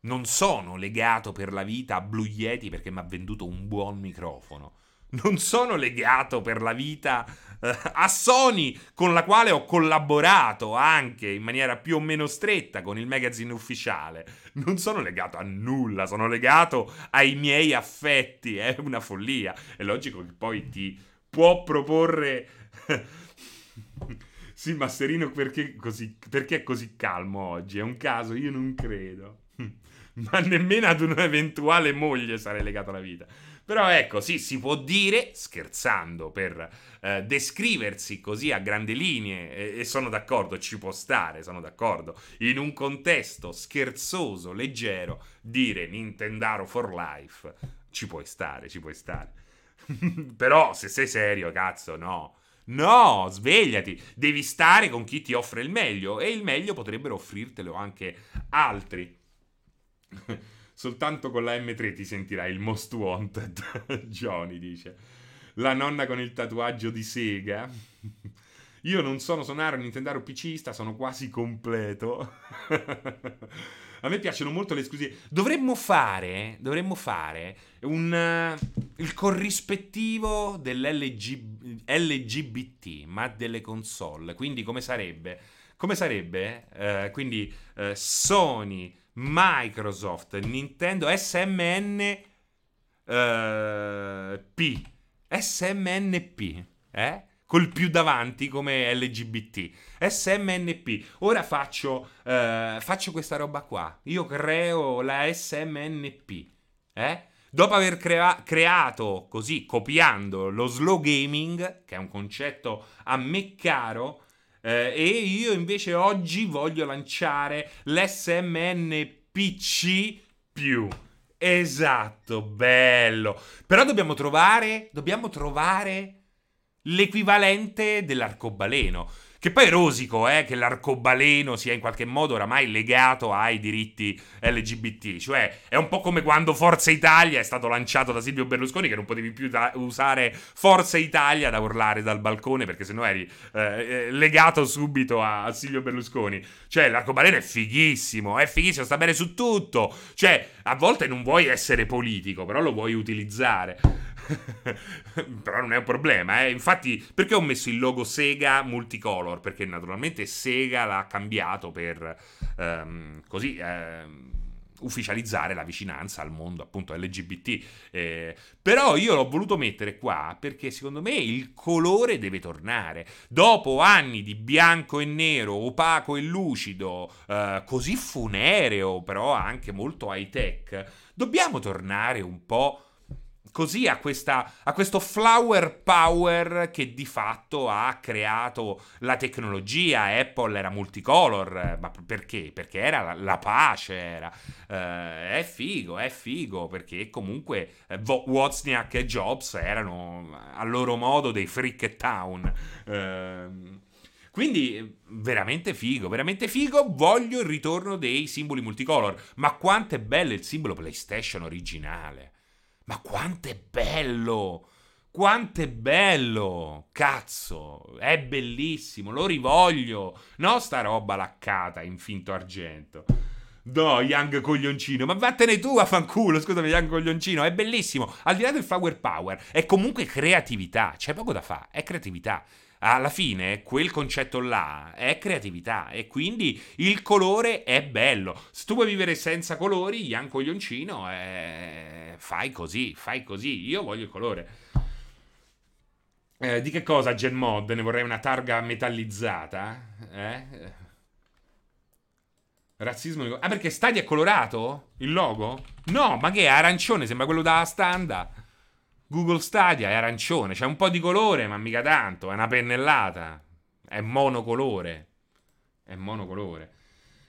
Non sono legato per la vita a Blue Yeti perché mi ha venduto un buon microfono. Non sono legato per la vita eh, a Sony, con la quale ho collaborato anche in maniera più o meno stretta con il magazine ufficiale. Non sono legato a nulla, sono legato ai miei affetti. È una follia. È logico che poi ti può proporre sì, Masserino, perché, così, perché è così calmo oggi? È un caso? Io non credo. Ma nemmeno ad un'eventuale moglie sarei legato alla vita. Però ecco, sì, si può dire, scherzando, per eh, descriversi così a grandi linee, e, e, sono d'accordo, ci può stare, sono d'accordo, in un contesto scherzoso, leggero, dire Nintendaro for life, ci puoi stare, ci puoi stare. Però se sei serio, cazzo, no. No, svegliati, devi stare con chi ti offre il meglio e il meglio potrebbero offrirtelo anche altri. Soltanto con la M3 ti sentirai il most wanted, Johnny dice. La nonna con il tatuaggio di Sega. Io non sono sonaro Nintendo PCista, sono quasi completo. A me piacciono molto le esclusive. Dovremmo fare, dovremmo fare un, uh, il corrispettivo dell'LGBT, ma delle console. Quindi come sarebbe? Come sarebbe? Uh, quindi uh, Sony, Microsoft, Nintendo, SMN P. SMNP. Eh? col più davanti come LGBT. SMNP. Ora faccio, uh, faccio questa roba qua. Io creo la SMNP. Eh? Dopo aver crea- creato così, copiando lo slow gaming, che è un concetto a me caro, eh, e io invece oggi voglio lanciare l'SMNPC. Esatto, bello. Però dobbiamo trovare. Dobbiamo trovare l'equivalente dell'arcobaleno. Che poi è rosico, eh, che l'arcobaleno sia in qualche modo oramai legato ai diritti LGBT. Cioè, è un po' come quando Forza Italia è stato lanciato da Silvio Berlusconi, che non potevi più da- usare Forza Italia da urlare dal balcone, perché sennò eri eh, eh legato subito a-, a Silvio Berlusconi. Cioè, l'arcobaleno è fighissimo, è fighissimo, sta bene su tutto. Cioè, a volte non vuoi essere politico, però lo vuoi utilizzare. Però non è un problema, eh. Infatti, perché ho messo il logo Sega multicolor? Perché naturalmente Sega l'ha cambiato per um, così. Um, ufficializzare la vicinanza al mondo appunto LGBT. Eh, però io l'ho voluto mettere qua perché secondo me il colore deve tornare. Dopo anni di bianco e nero, opaco e lucido, eh, così funereo, però anche molto high tech, dobbiamo tornare un po' così a, questa, a, questo flower power che di fatto ha creato la tecnologia. Apple era multicolor, ma perché? Perché era la, la pace, era. Uh, è figo, è figo, perché comunque eh, Wozniak e Jobs erano a loro modo dei freak town. Uh, quindi veramente figo, veramente figo. Voglio il ritorno dei simboli multicolor. Ma quanto è bello il simbolo PlayStation originale. Ma quanto è bello! quanto è bello! Cazzo, è bellissimo, lo rivoglio. No, sta roba laccata in finto argento. No, Young Coglioncino, ma vattene tu a fanculo, scusami, Young Coglioncino, è bellissimo. Al di là del flower power, è comunque creatività, c'è poco da fare, è creatività. Alla fine, quel concetto là è creatività e quindi il colore è bello. Se tu vuoi vivere senza colori, Young Coglioncino, eh, fai così, fai così. Io voglio il colore. Eh, di che cosa Gen Mod? Ne vorrei una targa metallizzata? Eh? Razzismo. Ah, perché Stadia è colorato? Il logo? No, ma che è arancione? Sembra quello da Standa. Google Stadia è arancione. C'è un po' di colore, ma mica tanto. È una pennellata. È monocolore. È monocolore.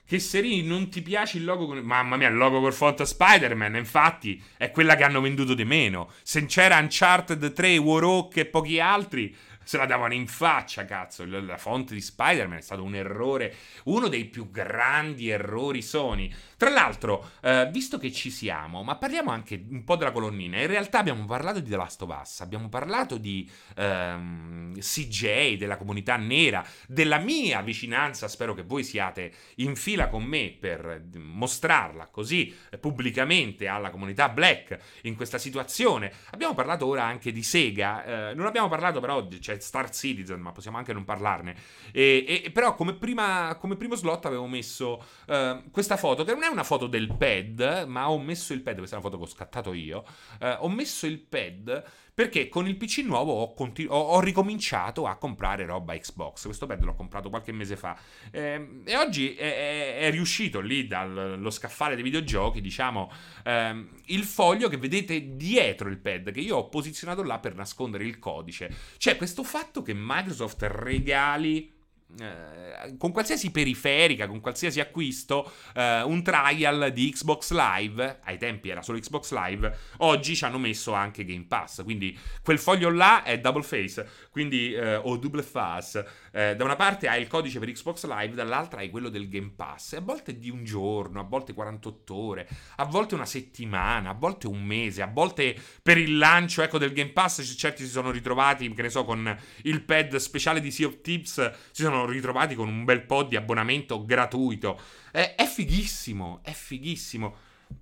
Che Serini non ti piace il logo con... Mamma mia, il logo col font Spider-Man, infatti, è quella che hanno venduto di meno. Se c'era Uncharted 3, Warhawk e pochi altri, se la davano in faccia, cazzo. La fonte di Spider-Man è stato un errore, uno dei più grandi errori Sony. Tra l'altro, eh, visto che ci siamo, ma parliamo anche un po' della colonnina. In realtà abbiamo parlato di The Last of Us, abbiamo parlato di ehm, CJ, della comunità nera, della mia vicinanza. Spero che voi siate in fila con me per mostrarla così pubblicamente alla comunità black in questa situazione. Abbiamo parlato ora anche di Sega, eh, non abbiamo parlato però, c'è Star Citizen, ma possiamo anche non parlarne. E, e, però come, prima, come, primo slot avevo messo eh, questa foto, che non è una foto del pad, ma ho messo il pad, questa è una foto che ho scattato io, eh, ho messo il pad perché con il PC nuovo ho, continu- ho, ho, ricominciato a comprare roba Xbox. Questo pad l'ho comprato qualche mese fa. Eh, e oggi è, è, è, riuscito lì dallo scaffale dei videogiochi, diciamo, ehm, il foglio che vedete dietro il pad, che io ho posizionato là per nascondere il codice. C'è questo fatto che Microsoft regali eh, con qualsiasi periferica, con qualsiasi acquisto, eh, un trial di Xbox Live, ai tempi era solo Xbox Live, oggi ci hanno messo anche Game Pass, quindi quel foglio là è double face, quindi, eh, o double face, eh, da una parte hai il codice per Xbox Live, dall'altra hai quello del Game Pass, e a volte di un giorno, a volte 48 ore, a volte una settimana, a volte un mese, a volte per il lancio ecco, del Game Pass certi si sono ritrovati, che ne so, con il pad speciale di Sea of Tips, si sono ritrovati con un bel po' di abbonamento gratuito. Eh, è fighissimo, è fighissimo.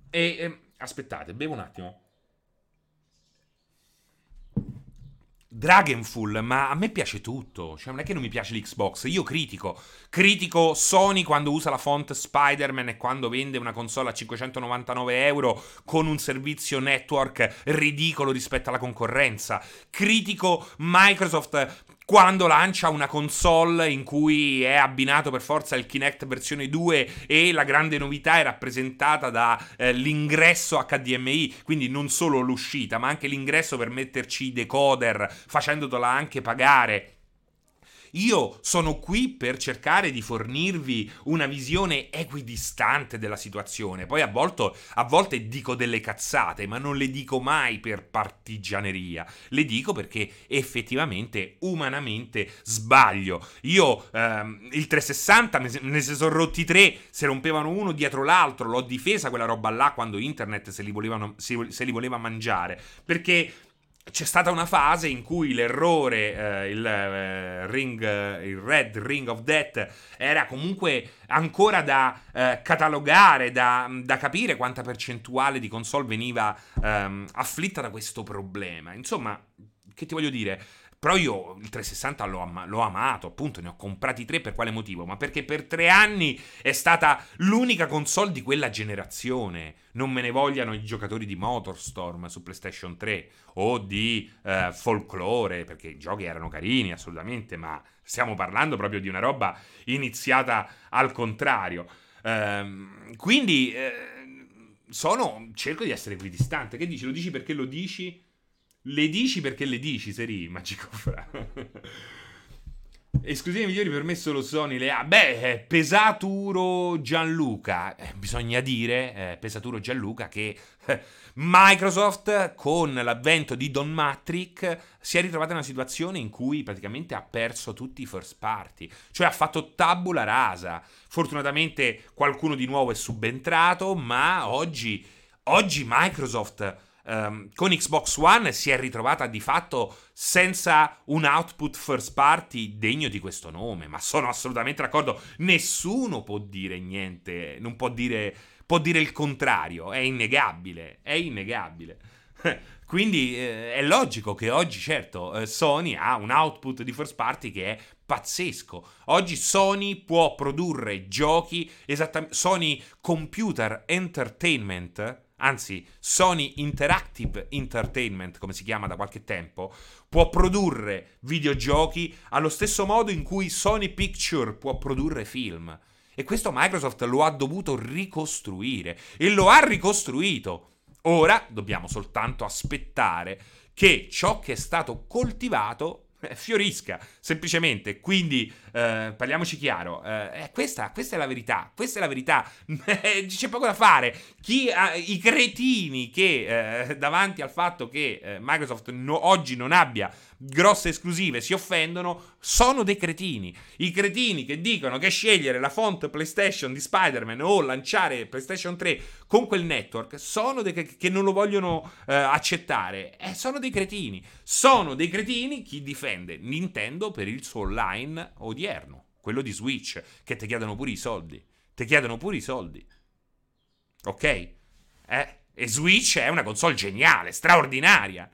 E eh, aspettate, bevo un attimo. Dragonful, ma a me piace tutto. Cioè, non è che non mi piace l'Xbox. Io critico. Critico Sony quando usa la font Spider-Man e quando vende una console a 599 euro con un servizio network ridicolo rispetto alla concorrenza. Critico Microsoft quando lancia una console in cui è abbinato per forza il Kinect versione 2 e la grande novità è rappresentata dall'ingresso eh, HDMI, quindi non solo l'uscita, ma anche l'ingresso per metterci i decoder, facendotela anche pagare io sono qui per cercare di fornirvi una visione equidistante della situazione. Poi a volte, a volte dico delle cazzate, ma non le dico mai per partigianeria. Le dico perché effettivamente, umanamente, sbaglio. Io ehm, il 360 ne si sono rotti tre, si rompevano uno dietro l'altro. L'ho difesa quella roba là quando internet se li, volevano, se, se li voleva mangiare. Perché c'è stata una fase in cui l'errore, eh, il, eh, ring, eh, il Red Ring of Death, era comunque ancora da eh, catalogare, da, da, capire quanta percentuale di console veniva ehm, afflitta da questo problema. Insomma, che ti voglio dire? Però io il 360 l'ho, am- l'ho, amato, appunto, ne ho comprati tre per quale motivo? Ma perché per tre anni è stata l'unica console di quella generazione. Non me ne vogliano i giocatori di Motorstorm su PlayStation 3 o di eh, Folklore, perché i giochi erano carini assolutamente, ma stiamo parlando proprio di una roba iniziata al contrario. Ehm, quindi eh, sono, cerco di essere equidistante. Che dici? Lo dici perché lo dici? Le dici perché le dici, Seri, Magico Fra. Esclusive migliori per me solo Sony le ha. Beh, eh, Pesaturo Gianluca. Eh, bisogna dire, eh, Pesaturo Gianluca, che eh, Microsoft con l'avvento di Don Matrick si è ritrovata in una situazione in cui praticamente ha perso tutti i first party, cioè ha fatto tabula rasa. Fortunatamente qualcuno di nuovo è subentrato, ma oggi, oggi Microsoft um, con Xbox One si è ritrovata di fatto senza un output first party degno di questo nome. Ma sono assolutamente d'accordo. Nessuno può dire niente, non può dire, può dire il contrario. È innegabile, è innegabile. Quindi eh, è logico che oggi, certo, eh, Sony ha un output di first party che è pazzesco. Oggi Sony può produrre giochi esattamente Sony Computer Entertainment, anzi Sony Interactive Entertainment, come si chiama da qualche tempo, può produrre videogiochi allo stesso modo in cui Sony Picture può produrre film. E questo Microsoft lo ha dovuto ricostruire e lo ha ricostruito Ora dobbiamo soltanto aspettare che ciò che è stato coltivato fiorisca, semplicemente. Quindi eh, parliamoci chiaro, eh, eh questa, questa, è la verità, questa è la verità, c'è poco da fare. Chi, I cretini che eh, davanti al fatto che eh, Microsoft no, oggi non abbia grosse esclusive si offendono, sono dei cretini. I cretini che dicono che scegliere la font PlayStation di Spider-Man o lanciare PlayStation 3 con quel network sono dei che non lo vogliono eh, accettare. Eh, sono dei cretini. Sono dei cretini chi difende Nintendo per il suo online odierno, quello di Switch, che ti chiedono pure i soldi. Ti chiedono pure i soldi. Ok? Eh? E Switch è una console geniale, straordinaria.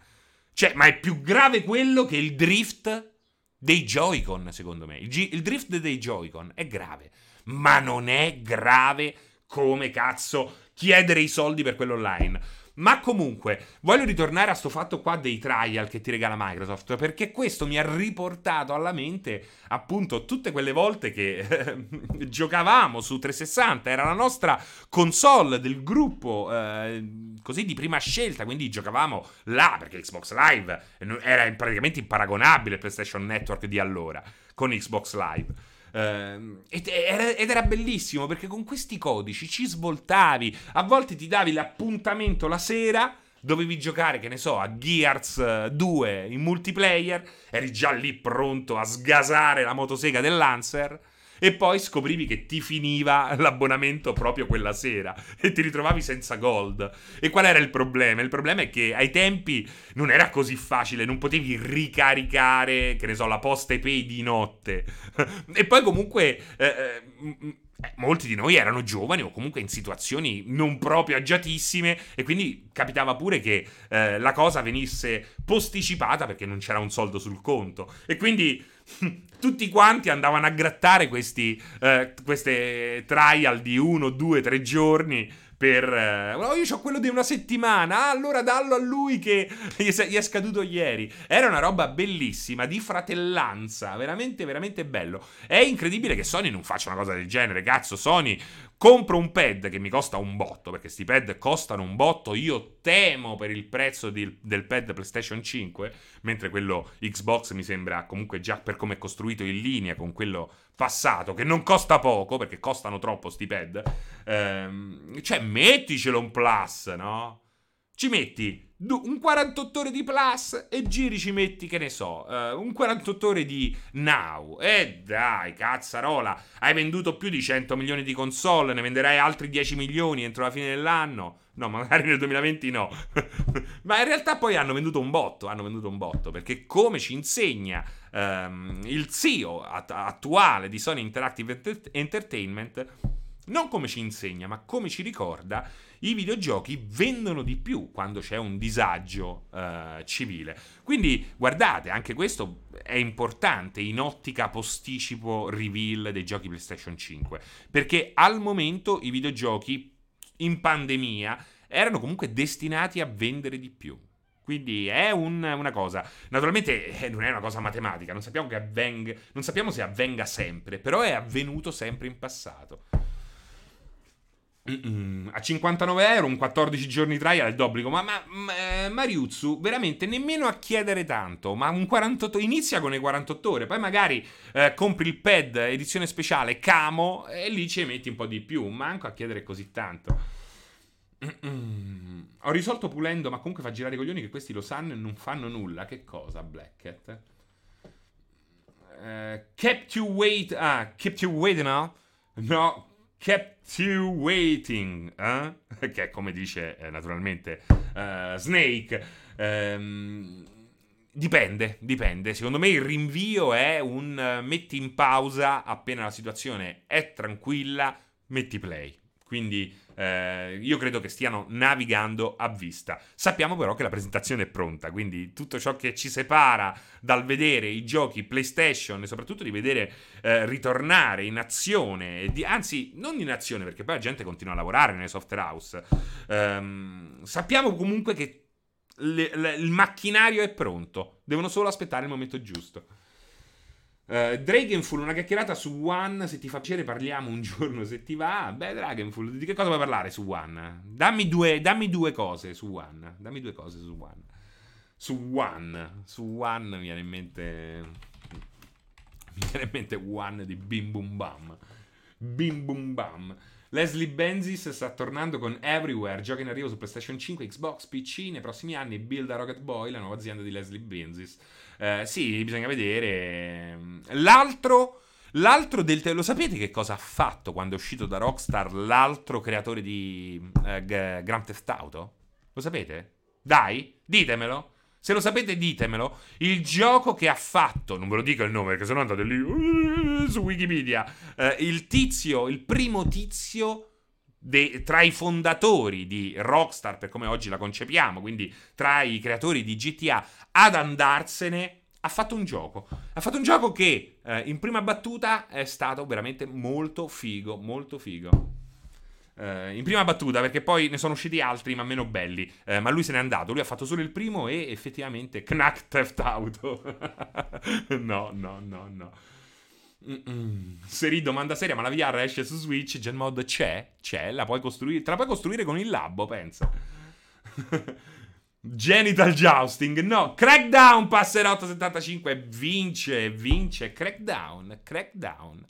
Cioè, ma è più grave quello che il drift dei Joy-Con, secondo me. Il, G- il drift dei Joy-Con è grave, ma non è grave come cazzo chiedere i soldi per quello online. Ma comunque, voglio ritornare a sto fatto qua dei trial che ti regala Microsoft, perché questo mi ha riportato alla mente appunto tutte quelle volte che eh, giocavamo su 360, era la nostra console del gruppo eh, così di prima scelta, quindi giocavamo là, perché Xbox Live era praticamente imparagonabile al PlayStation Network di allora, con Xbox Live. Uh, ed, era, ed, era, bellissimo perché con questi codici ci svoltavi. A volte ti davi l'appuntamento la sera. Dovevi giocare, che ne so, a Gears 2 eh, in multiplayer. Eri già lì pronto a sgasare la motosega del Lancer e poi scoprivi che ti finiva l'abbonamento proprio quella sera e ti ritrovavi senza gold. E qual era il problema? Il problema è che ai tempi non era così facile, non potevi ricaricare, che ne so, la posta e pay di notte. e poi comunque... Eh, eh, eh, molti di noi erano giovani o comunque in situazioni non proprio agiatissime e quindi capitava pure che eh, la cosa venisse posticipata perché non c'era un soldo sul conto. E quindi tutti quanti andavano a grattare questi, eh, queste trial di uno, due, tre giorni per... Eh, oh, io ho quello di una settimana, ah, allora dallo a lui che gli è scaduto ieri. Era una roba bellissima, di fratellanza, veramente, veramente bello. È incredibile che Sony non faccia una cosa del genere, cazzo, Sony compro un pad che mi costa un botto, perché questi pad costano un botto, io temo per il prezzo di, del pad PlayStation 5, mentre quello Xbox mi sembra comunque già per come è costruito in linea con quello passato, che non costa poco, perché costano troppo sti pad, ehm, cioè metticelo un plus, no? Ci metti un 48 ore di Plus e giri ci metti, che ne so, uh, un 48 ore di Now. E dai, cazzarola, hai venduto più di 100 milioni di console, ne venderai altri 10 milioni entro la fine dell'anno. No, magari nel 2020 no. Ma in realtà poi hanno venduto un botto, hanno venduto un botto, perché come ci insegna um, il CEO at- attuale di Sony Interactive Entertainment, non come ci insegna, ma come ci ricorda, i videogiochi vendono di più quando c'è un disagio uh, civile. Quindi guardate, anche questo è importante in ottica posticipo reveal dei giochi PlayStation 5, perché al momento i videogiochi in pandemia erano comunque destinati a vendere di più. Quindi è un, una cosa. Naturalmente eh, non è una cosa matematica, non sappiamo, avvenga, non sappiamo se avvenga sempre, però è avvenuto sempre in passato. A 59 euro, un 14 giorni trial è d'obbligo. Ma, ma, ma eh, Mariuzzu, veramente nemmeno a chiedere tanto. Ma un 48 inizia con le 48 ore. Poi magari eh, compri il pad edizione speciale Camo e lì ci metti un po' di più. Manco a chiedere così tanto. Mm-mm. Ho risolto pulendo, ma comunque fa girare i coglioni che questi lo sanno e non fanno nulla. Che cosa, Blackcat? Uh, kept you wait. Ah, kept you waiting, no? No, kept you waiting, eh? che è come dice eh, naturalmente uh, Snake. Um, dipende, dipende. Secondo me il rinvio è un metti in pausa appena la situazione è tranquilla, metti play. Quindi eh, io credo che stiano navigando a vista. Sappiamo però che la presentazione è pronta, quindi tutto ciò che ci separa dal vedere i giochi PlayStation e soprattutto di vedere eh, ritornare in azione, di, anzi non in azione perché poi la gente continua a lavorare nelle software house, ehm, sappiamo comunque che le, le, il macchinario è pronto, devono solo aspettare il momento giusto. Uh, Dragonful, una chiacchierata su One. Se ti fa piacere, parliamo un giorno. Se ti va, beh, Dragonful, di che cosa vuoi parlare su One? Dammi due, dammi due cose su One. Dammi due cose su One. Su One, su One mi viene in mente. Mi viene in mente One di Bim Bum Bam. Bim Bum Bam. Leslie Benzis sta tornando con Everywhere, giochi in arrivo su PlayStation 5, Xbox, PC nei prossimi anni. Build a Rocket Boy, la nuova azienda di Leslie Benzis. Eh, sì, bisogna vedere. L'altro. L'altro del. Te- lo sapete che cosa ha fatto quando è uscito da Rockstar l'altro creatore di eh, Grand Theft Auto? Lo sapete? Dai, ditemelo. Se lo sapete, ditemelo. Il gioco che ha fatto, non ve lo dico il nome perché sennò andate lì uh, su Wikipedia. Uh, il tizio, il primo tizio de, tra i fondatori di Rockstar, per come oggi la concepiamo, quindi tra i creatori di GTA, ad andarsene, ha fatto un gioco. Ha fatto un gioco che eh, in prima battuta è stato veramente molto figo, molto figo. Uh, in prima battuta, perché poi ne sono usciti altri, ma meno belli. Uh, ma lui se n'è andato. Lui ha fatto solo il primo e effettivamente Knack Theft Auto. no, no, no, no. Mm-mm. Seri domanda seria, ma la VR esce su Switch? Gen mod c'è? C'è, la puoi costruire. Te la puoi costruire con il labbo, pensa. Genital jousting, no. Crackdown passerà 875 e vince, vince. Crackdown, crackdown.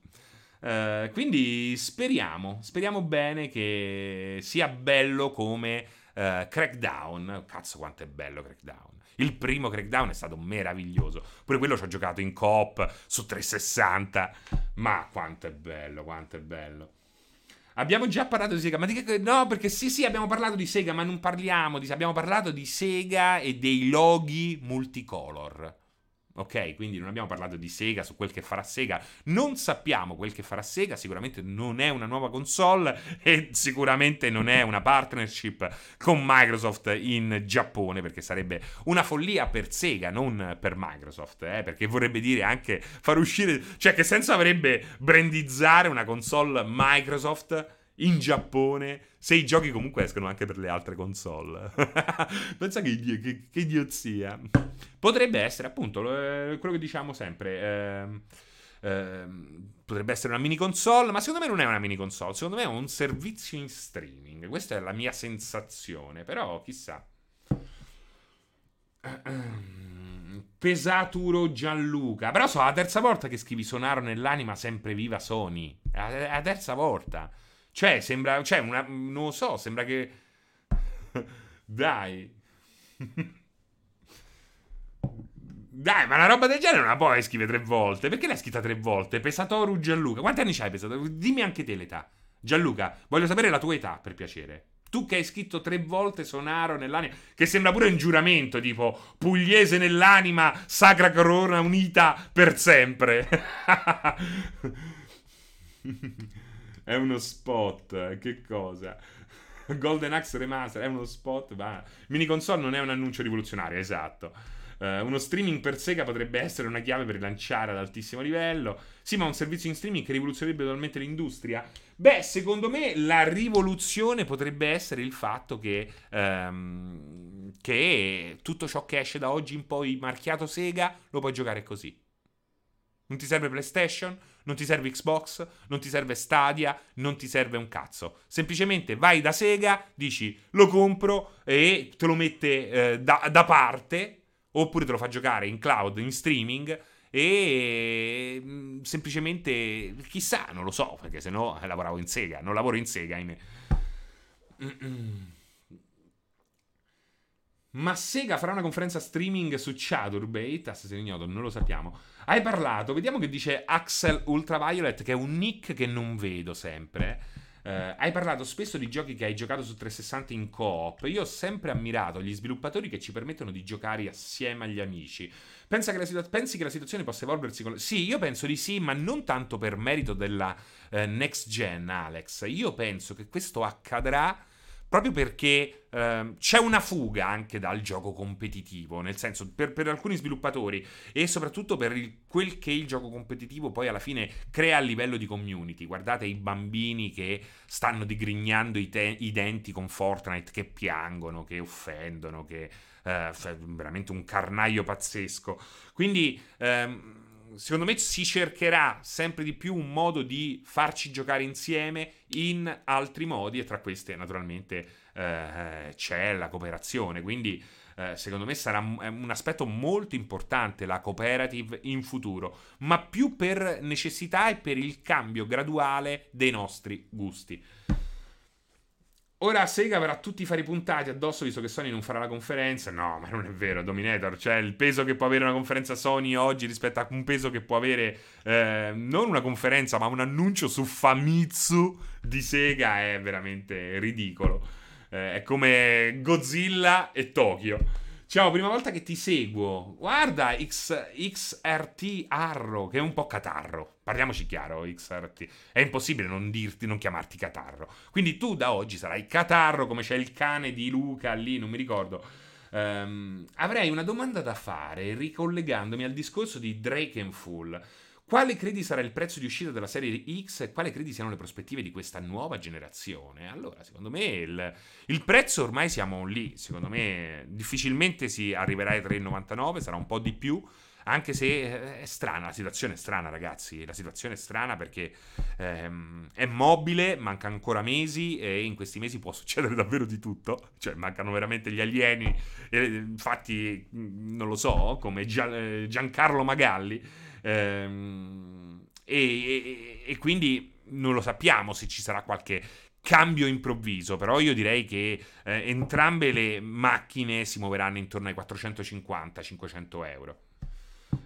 Uh, quindi speriamo, speriamo bene che sia bello come uh, Crackdown. Cazzo, quanto è bello Crackdown. Il primo Crackdown è stato meraviglioso. Pure quello ci ho giocato in coop su 360. Ma quanto è bello, quanto è bello. Abbiamo già parlato di Sega, ma di che... No, perché sì, sì, abbiamo parlato di Sega, ma non parliamo di... Abbiamo parlato di Sega e dei loghi multicolor. Ok, quindi non abbiamo parlato di Sega su quel che farà Sega, non sappiamo quel che farà Sega, sicuramente non è una nuova console e sicuramente non è una partnership con Microsoft in Giappone, perché sarebbe una follia per Sega, non per Microsoft, eh, perché vorrebbe dire anche far uscire, cioè che senso avrebbe brandizzare una console Microsoft in Giappone se i giochi comunque escono anche per le altre console. Pensa che, che, che, idiozia. Potrebbe essere, appunto, eh, quello che diciamo sempre. Eh, eh, potrebbe essere una mini console, ma secondo me non è una mini console. Secondo me è un servizio in streaming. Questa è la mia sensazione. Però, chissà. Pesaturo Gianluca. Però so, la terza volta che scrivi Sonaro nell'anima sempre viva Sony. È la terza volta. Cioè, sembra. Cioè, una, non lo so, sembra che. Dai. Dai, ma una roba del genere non la puoi scrivere tre volte. Perché l'hai scritta tre volte? Pesatoru Gianluca. Quanti anni c'hai, Pesatoru? Dimmi anche te l'età. Gianluca, voglio sapere la tua età, per piacere. Tu che hai scritto tre volte Sonaro nell'anima, che sembra pure un giuramento, tipo Pugliese nell'anima, Sacra Corona unita per sempre. È uno spot, che cosa? Golden Axe Remaster è uno spot, va. Mini console non è un annuncio rivoluzionario, esatto. Uh, uno streaming per Sega potrebbe essere una chiave per rilanciare ad altissimo livello. Sì, ma un servizio in streaming che rivoluzionerebbe totalmente l'industria? Beh, secondo me la rivoluzione potrebbe essere il fatto che, um, che tutto ciò che esce da oggi in poi marchiato Sega lo puoi giocare così. Non ti serve PlayStation, non ti serve Xbox, non ti serve Stadia, non ti serve un cazzo. Semplicemente vai da Sega, dici lo compro e te lo mette eh, da, da parte, oppure te lo fa giocare in cloud, in streaming e mm, semplicemente chissà, non lo so, perché se no lavoravo in Sega, non lavoro in Sega. In... Ma Sega farà una conferenza streaming su Chaturbate, assassino ignoto, non lo sappiamo. Hai parlato, vediamo che dice Axel Ultraviolet, che è un nick che non vedo sempre. Uh, hai parlato spesso di giochi che hai giocato su 360 in co-op. Io ho sempre ammirato gli sviluppatori che ci permettono di giocare assieme agli amici. Che situa- pensi che la situazione possa evolversi con... Sì, io penso di sì, ma non tanto per merito della uh, next gen, Alex. Io penso che questo accadrà proprio perché eh, c'è una fuga anche dal gioco competitivo, nel senso per, per alcuni sviluppatori e soprattutto per il, quel che il gioco competitivo poi alla fine crea a livello di community. Guardate i bambini che stanno digrignando i, te- i denti con Fortnite, che piangono, che offendono, che eh, veramente un carnaio pazzesco. Quindi... Ehm, secondo me si cercherà sempre di più un modo di farci giocare insieme in altri modi e tra queste naturalmente eh, c'è la cooperazione. Quindi eh, secondo me sarà un aspetto molto importante la cooperative in futuro, ma più per necessità e per il cambio graduale dei nostri gusti. Ora Sega avrà tutti i fari puntati addosso visto che Sony non farà la conferenza. No, ma non è vero, Dominator. Cioè, il peso che può avere una conferenza Sony oggi rispetto a un peso che può avere eh, non una conferenza, ma un annuncio su Famitsu di Sega è veramente ridicolo. Eh, è come Godzilla e Tokyo. Ciao, prima volta che ti seguo. Guarda, X, XRT Arro, che è un po' catarro. Parliamoci chiaro, XRT. È impossibile non dirti, non chiamarti catarro. Quindi tu da oggi sarai catarro, come c'è il cane di Luca lì, non mi ricordo. Um, avrei una domanda da fare ricollegandomi al discorso di Drake and Full. Quale credi sarà il prezzo di uscita della serie X e quali credi siano le prospettive di questa nuova generazione? Allora, secondo me il, il prezzo ormai siamo lì, secondo me difficilmente si arriverà ai 3,99, sarà un po' di più, anche se eh, è strana, la situazione è strana ragazzi, la situazione è strana perché ehm, è mobile, manca ancora mesi e in questi mesi può succedere davvero di tutto, cioè mancano veramente gli alieni, infatti non lo so, come Gian, Giancarlo Magalli Ehm, e, e, e quindi non lo sappiamo se ci sarà qualche cambio improvviso, però io direi che eh, entrambe le macchine si muoveranno intorno ai 450-500 euro.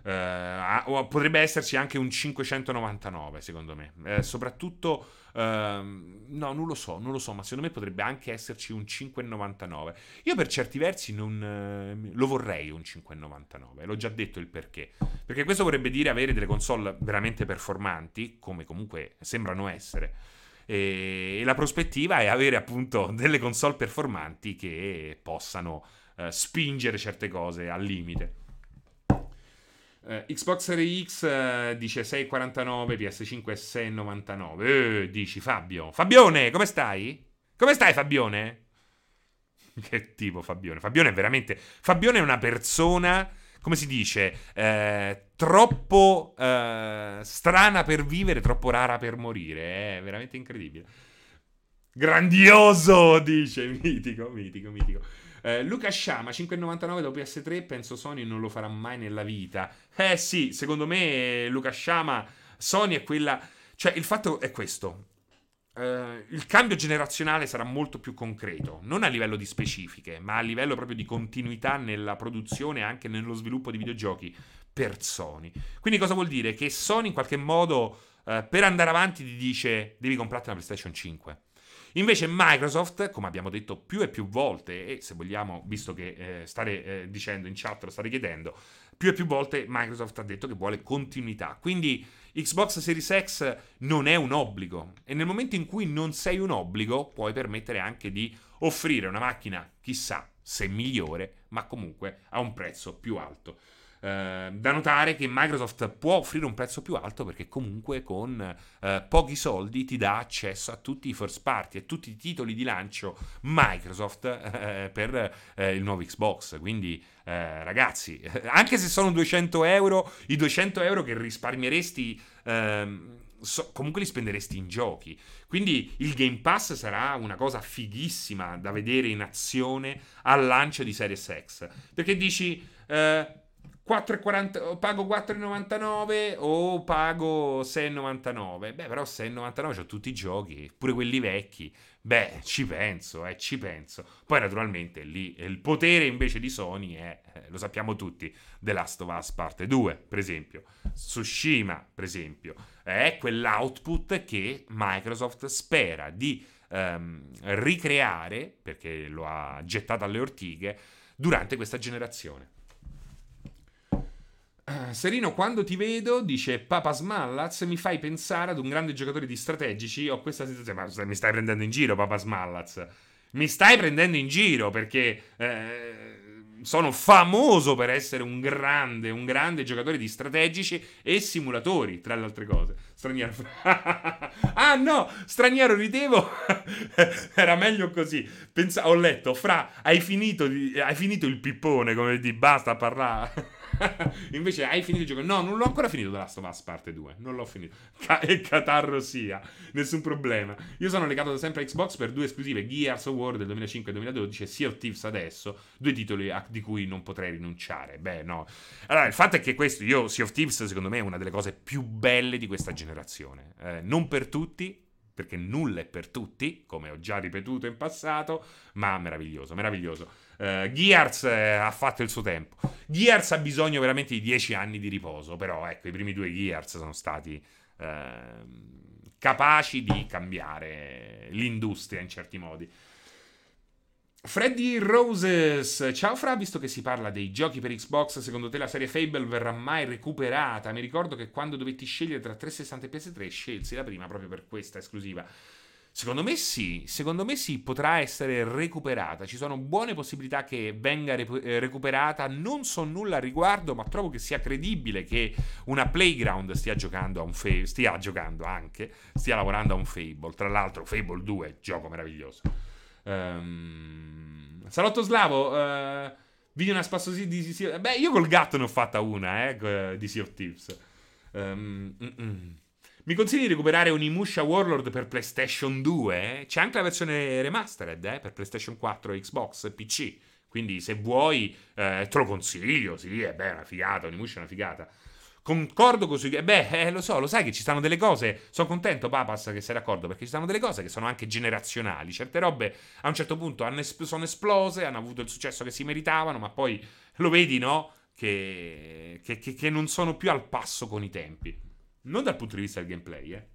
Uh, potrebbe esserci anche un 599 secondo me uh, soprattutto uh, no non lo so non lo so ma secondo me potrebbe anche esserci un 599 io per certi versi non eh, lo vorrei un 599 l'ho già detto il perché. Perché questo vorrebbe dire avere delle console veramente performanti come comunque sembrano essere e, e la prospettiva è avere appunto delle console performanti che possano eh, spingere certe cose al limite Uh, Xbox Series X uh, dice 6,49, PS5 6,99. Eh, dici Fabio. Fabione, come stai? Come stai Fabione? che tipo Fabione? Fabione è veramente... Fabione è una persona, come si dice, eh, troppo eh, strana per vivere, troppo rara per morire. È veramente incredibile. Grandioso, dice. Mitico, mitico, mitico. Eh, Luca Sciama 5,99 dopo PS3 penso Sony non lo farà mai nella vita eh sì secondo me Luca Sciama Sony è quella cioè il fatto è questo Uh, il cambio generazionale sarà molto più concreto, non a livello di specifiche, ma a livello proprio di continuità nella produzione e anche nello sviluppo di videogiochi per Sony. Quindi cosa vuol dire? Che Sony in qualche modo uh, per andare avanti ti dice devi comprarti una PlayStation 5. Invece Microsoft, come abbiamo detto più e più volte, e se vogliamo, visto che eh, state eh, dicendo in chat, lo state chiedendo, più e più volte Microsoft ha detto che vuole continuità. Quindi Xbox Series X non è un obbligo e nel momento in cui non sei un obbligo puoi permettere anche di offrire una macchina, chissà se migliore, ma comunque a un prezzo più alto. Eh, da notare che Microsoft può offrire un prezzo più alto perché comunque con eh, pochi soldi ti dà accesso a tutti i first party e tutti i titoli di lancio Microsoft eh, per eh, il nuovo Xbox. Quindi eh, ragazzi, anche se sono 200 euro, i 200 euro che risparmieresti... Ehm, So, comunque li spenderesti in giochi. Quindi il Game Pass sarà una cosa fighissima da vedere in azione al lancio di Series X. Perché dici, eh, 4,40, pago 4,99 o pago 6,99. Beh, però 6,99 ho tutti i giochi, pure quelli vecchi. Beh, ci penso, eh, ci penso. Poi naturalmente lì il potere invece di Sony è, eh, lo sappiamo tutti, The Last of Us Parte 2, per esempio. Tsushima, per esempio, è quell'output che Microsoft spera di ehm, ricreare, perché lo ha gettato alle ortighe, durante questa generazione. Eh, Serino, quando ti vedo, dice Papa Smallaz, mi fai pensare ad un grande giocatore di strategici. Ho questa sensazione, ma mi stai prendendo in giro, Papa Smallaz. Mi stai prendendo in giro perché eh, sono famoso per essere un grande, un grande giocatore di strategici e simulatori, tra le altre cose. Straniero. ah no, straniero ridevo. Era meglio così. Pensa- ho letto, fra, hai finito, hai finito il pippone, come di basta parlare. Invece hai finito il gioco. No, non l'ho ancora finito The Last of Us parte 2. Non l'ho finito. Ca- e catarro sia. Nessun problema. Io sono legato da sempre a Xbox per due esclusive: Gears of War del 2005 e 2012 e Sea of Thieves adesso. Due titoli a- di cui non potrei rinunciare. Beh, no. Allora, il fatto è che questo, io, Sea of Thieves, secondo me, è una delle cose più belle di questa generazione. Eh, non per tutti, perché nulla è per tutti, come ho già ripetuto in passato, ma meraviglioso, meraviglioso. Uh, Gears eh, ha fatto il suo tempo. Gears ha bisogno veramente di 10 anni di riposo, però ecco, i primi due Gears sono stati eh, capaci di cambiare l'industria in certi modi. Freddy Roses, ciao Fra, visto che si parla dei giochi per Xbox, secondo te la serie Fable verrà mai recuperata? Mi ricordo che quando dovetti scegliere tra 360 e PS3 scelsi la prima proprio per questa esclusiva. Secondo me sì, secondo me sì, potrà essere recuperata. Ci sono buone possibilità che venga re- eh, recuperata. Non so nulla al riguardo, ma trovo che sia credibile che una Playground stia giocando a un Fable, stia giocando anche, stia lavorando a un Fable. Tra l'altro, Fable 2, gioco meraviglioso. Um, Salotto Slavo, uh, video una spassosi di Sea Beh, io col gatto ne ho fatta una, eh, di Sea of Thieves. Um, mi consigli di recuperare Onimusha Warlord per PlayStation 2? C'è anche la versione remastered eh, per PlayStation 4, Xbox e PC. Quindi se vuoi eh, te lo consiglio, sì, è beh, una figata, Onimusha è una figata. Concordo con sui... Beh, eh, lo so, lo sai che ci stanno delle cose... Sono contento, Papas, che sei d'accordo, perché ci stanno delle cose che sono anche generazionali. Certe robe a un certo punto es- sono esplose, hanno avuto il successo che si meritavano, ma poi lo vedi, no? Che, che, che, che non sono più al passo con i tempi. Non dal punto di vista del gameplay, eh.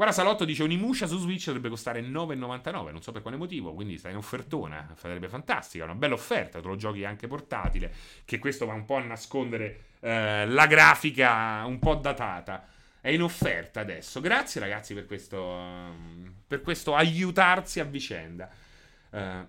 Guarda, Salotto dice Unimusha su Switch dovrebbe costare 9,99. Non so per quale motivo, quindi sta in offertona. Sarebbe fantastica, una bella offerta. Te lo giochi anche portatile. Che questo va un po' a nascondere eh, la grafica un po' datata. È in offerta adesso. Grazie, ragazzi, per questo, um, per questo aiutarsi a vicenda. Uh,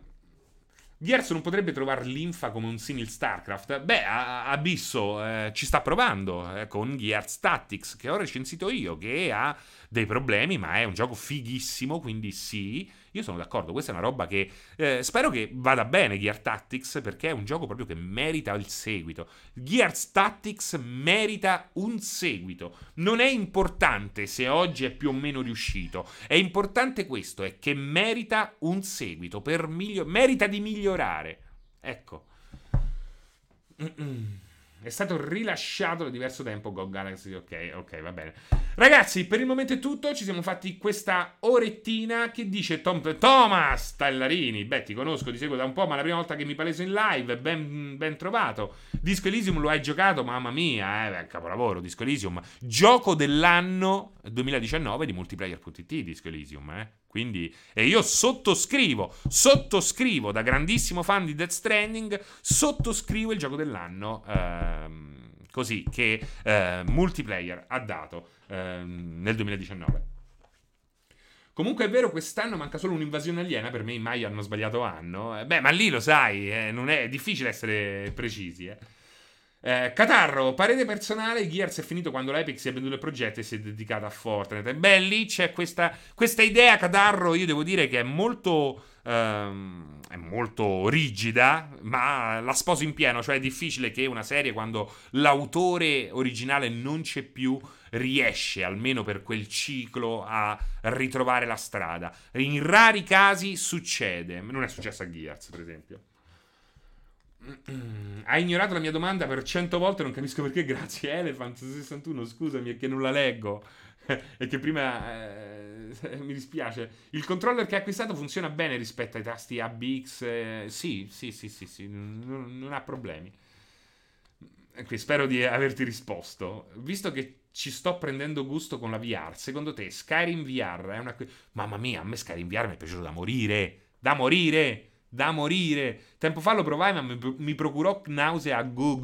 Gears non potrebbe trovare l'infa come un simil StarCraft? Beh, Abisso eh, ci sta provando eh, con Gears Tactics, che ho recensito io, che ha dei problemi, ma è un gioco fighissimo, quindi sì, io sono d'accordo, questa è una roba che eh, spero che vada bene Gear Tactics perché è un gioco proprio che merita il seguito. Gears Tactics merita un seguito. Non è importante se oggi è più o meno riuscito, è importante questo, è che merita un seguito, per miglio- merita di migliorare. Ecco. Mm-mm. È stato rilasciato da diverso tempo Go Galaxy. Ok, ok, va bene. Ragazzi, per il momento è tutto. Ci siamo fatti questa orettina. Che dice Tom, Thomas Tallarini? Beh, ti conosco, ti seguo da un po', ma la prima volta che mi paleso in live. Ben, ben trovato. Disco Elysium lo hai giocato? Mamma mia, eh, capolavoro. Disco Elysium. Gioco dell'anno 2019 di multiplayer.it. Disco Elysium, eh. Quindi, e io sottoscrivo, sottoscrivo da grandissimo fan di Death Stranding, sottoscrivo il gioco dell'anno. Ehm, così che eh, multiplayer ha dato ehm, nel 2019. Comunque è vero, quest'anno manca solo un'invasione aliena. Per me i mai hanno sbagliato anno. Eh, beh, ma lì lo sai, eh, è, è difficile essere precisi. Eh. Eh, Catarro, parere personale, Gears è finito quando l'Epic si è venduto il progetto e si è dedicata a Fortnite. Beh, lì c'è questa, questa idea, Catarro, io devo dire che è molto... Um, è molto rigida, ma la sposo in pieno, cioè è difficile che una serie quando l'autore originale non c'è più riesce, almeno per quel ciclo, a ritrovare la strada. In rari casi succede, non è successo a Gears, per esempio. Ha ignorato la mia domanda per cento volte, non capisco perché. Grazie, Elephant61. Scusami, è che non la leggo. e che prima eh, mi dispiace. Il controller che ha acquistato funziona bene rispetto ai tasti ABX. Eh, sì, sì, sì, sì, sì, non, non ha problemi. Qui spero di averti risposto. Visto che ci sto prendendo gusto con la VR, secondo te Skyrim VR è una... Mamma mia, a me Skyrim VR mi è piaciuto da morire. Da morire! Da morire! Tempo fa lo provai, ma mi, procurò nausea. A go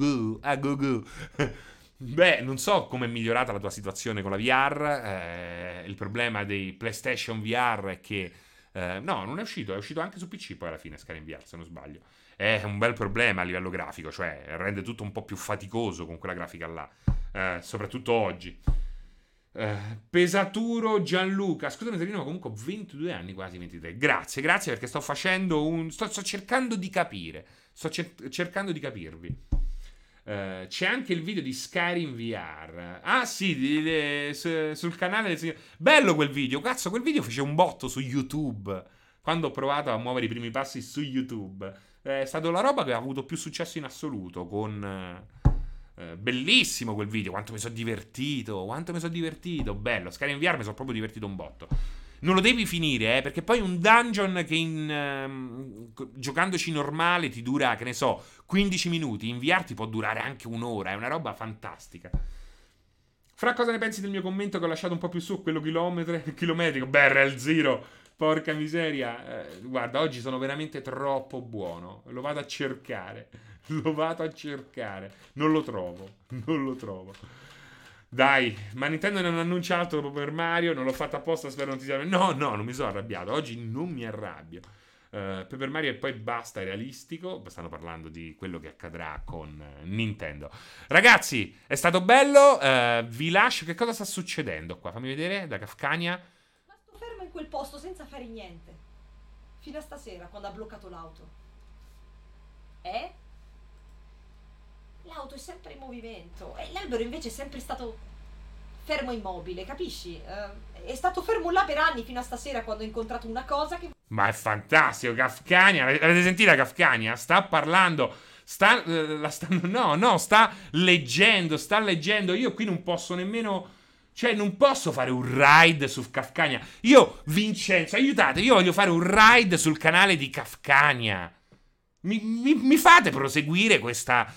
go. Beh, non so come è migliorata la tua situazione con la VR. Eh, il problema dei PlayStation VR è che. Eh, no, non è uscito, è uscito anche su PC poi alla fine Skyrim VR, se non sbaglio. È un bel problema a livello grafico, cioè rende tutto un po' più faticoso con quella grafica là, eh, soprattutto oggi. Uh, Pesaturo Gianluca, scusami Terino, ma comunque ho 22 anni, quasi 23. Grazie, grazie perché sto facendo un... sto, sto cercando di capire, sto cer- cercando di capirvi. Uh, c'è anche il video di Skyrim VR. Ah, sì, di, di, su, sul canale del signor. Bello quel video. Cazzo, quel video fece un botto su YouTube. Quando ho provato a muovere i primi passi su YouTube. È stata la roba che ha avuto più successo in assoluto. Con. Uh, bellissimo quel video. Quanto mi sono divertito. Quanto mi sono divertito. Bello. Skyrim VR mi sono proprio divertito un botto. Non lo devi finire, eh, perché poi un dungeon che in, uh, giocandoci normale ti dura, che ne so, 15 minuti, in VR ti può durare anche un'ora, è una roba fantastica. Fra cosa ne pensi del mio commento che ho lasciato un po' più su, quello chilometrico? Beh, Real Zero, porca miseria. Eh, guarda, oggi sono veramente troppo buono, lo vado a cercare, lo vado a cercare, non lo trovo, non lo trovo. Dai, ma Nintendo non annuncia altro per Mario, non l'ho fatto apposta, spero non ti sia... No, no, non mi sono arrabbiato, oggi non mi arrabbio. Uh, Paper Mario e poi basta, è realistico. Stanno parlando di quello che accadrà con uh, Nintendo. Ragazzi, è stato bello. Uh, vi lascio. Che cosa sta succedendo qua? Fammi vedere da Kafkania. Ma sto fermo in quel posto senza fare niente. Fino a stasera, quando ha bloccato l'auto. Eh? L'auto è sempre in movimento e l'albero invece è sempre stato fermo immobile, capisci? Uh, è stato fermo là per anni fino a stasera quando ho incontrato una cosa che... Ma è fantastico, Kafkania, avete sentito Kafkania? Sta parlando, sta, uh, sta, no, no, sta leggendo, sta leggendo, io qui non posso nemmeno... Cioè, non posso fare un ride su Kafkania. Io, Vincenzo, aiutate, io voglio fare un ride sul canale di Kafkania. Mi, mi, mi, fate proseguire questa,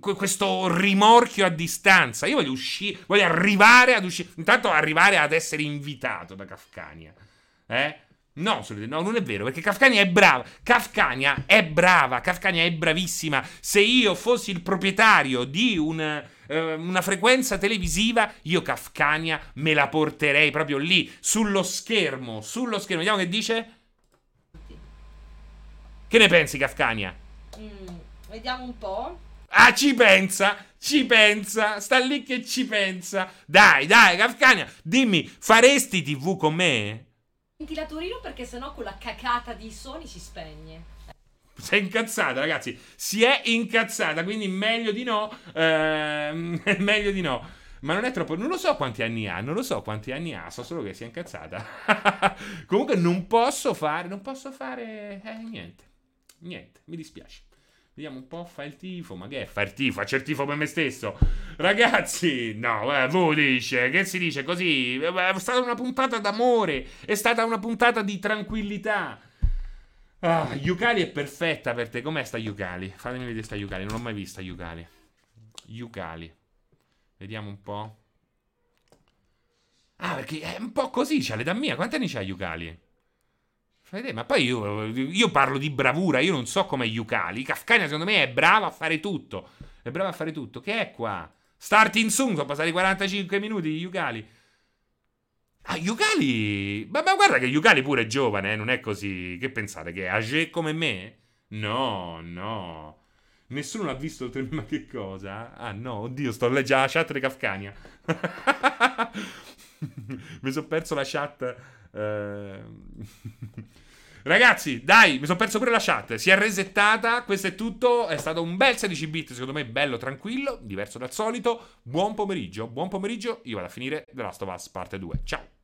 questo rimorchio a distanza. Io voglio uscire, voglio arrivare ad uscire. Intanto arrivare ad essere invitato da Kafkania. Eh? No, no, non è vero, perché Kafkania è brava. Kafkania è brava, Kafkania è bravissima. Se io fossi il proprietario di un, eh, una frequenza televisiva, io Kafkania me la porterei proprio lì, sullo schermo. Sullo schermo. Vediamo che dice. Che ne pensi, Kafkania? Mm, vediamo un po'. Ah, ci pensa, ci pensa, sta lì che ci pensa. Dai, dai, Kafkania, dimmi, faresti TV con me? Ventilatorino perché sennò quella cacata di Sony si spegne. Si è incazzata, ragazzi. Si è incazzata, quindi meglio di no. Ehm, meglio di no. Ma non è troppo. Non lo so quanti anni ha. Non lo so quanti anni ha. So solo che si è incazzata. Comunque, non posso fare. Non posso fare. Eh, niente. Niente, mi dispiace. Vediamo un po', fa il tifo, ma che è? Fa il tifo, faccio il tifo per me stesso. Ragazzi, no, eh, voi dice, che si dice così? Eh, è stata una puntata d'amore, è stata una puntata di tranquillità. Ah, Yukali è perfetta per te. Com'è sta Yukali? Fatemi vedere sta Yukali, non l'ho mai vista Yukali. Yukali. Vediamo un po'. Ah, perché è un po' così, c'ha l'età mia. Quanti anni c'ha Yukali? Ma poi io, io, parlo di bravura, io non so come Yukali. Kafkania secondo me è brava a fare tutto. È brava a fare tutto. Che è qua? Starting soon, sono passati 45 minuti di Yukali. Ah, Yukali... Ma, ma, guarda che Yukali pure è giovane, eh? non è così... Che pensate, che è age come me? No, no. Nessuno l'ha visto oltre ma che cosa? Ah no, oddio, sto leggendo la chat di Kafkania. Mi sono perso la chat... Eh... Ragazzi, dai, mi sono perso pure la chat. Si è resettata. Questo è tutto. È stato un bel 16 bit, secondo me, bello, tranquillo, diverso dal solito. Buon pomeriggio, buon pomeriggio. Io vado a finire The Last of Us parte 2. Ciao.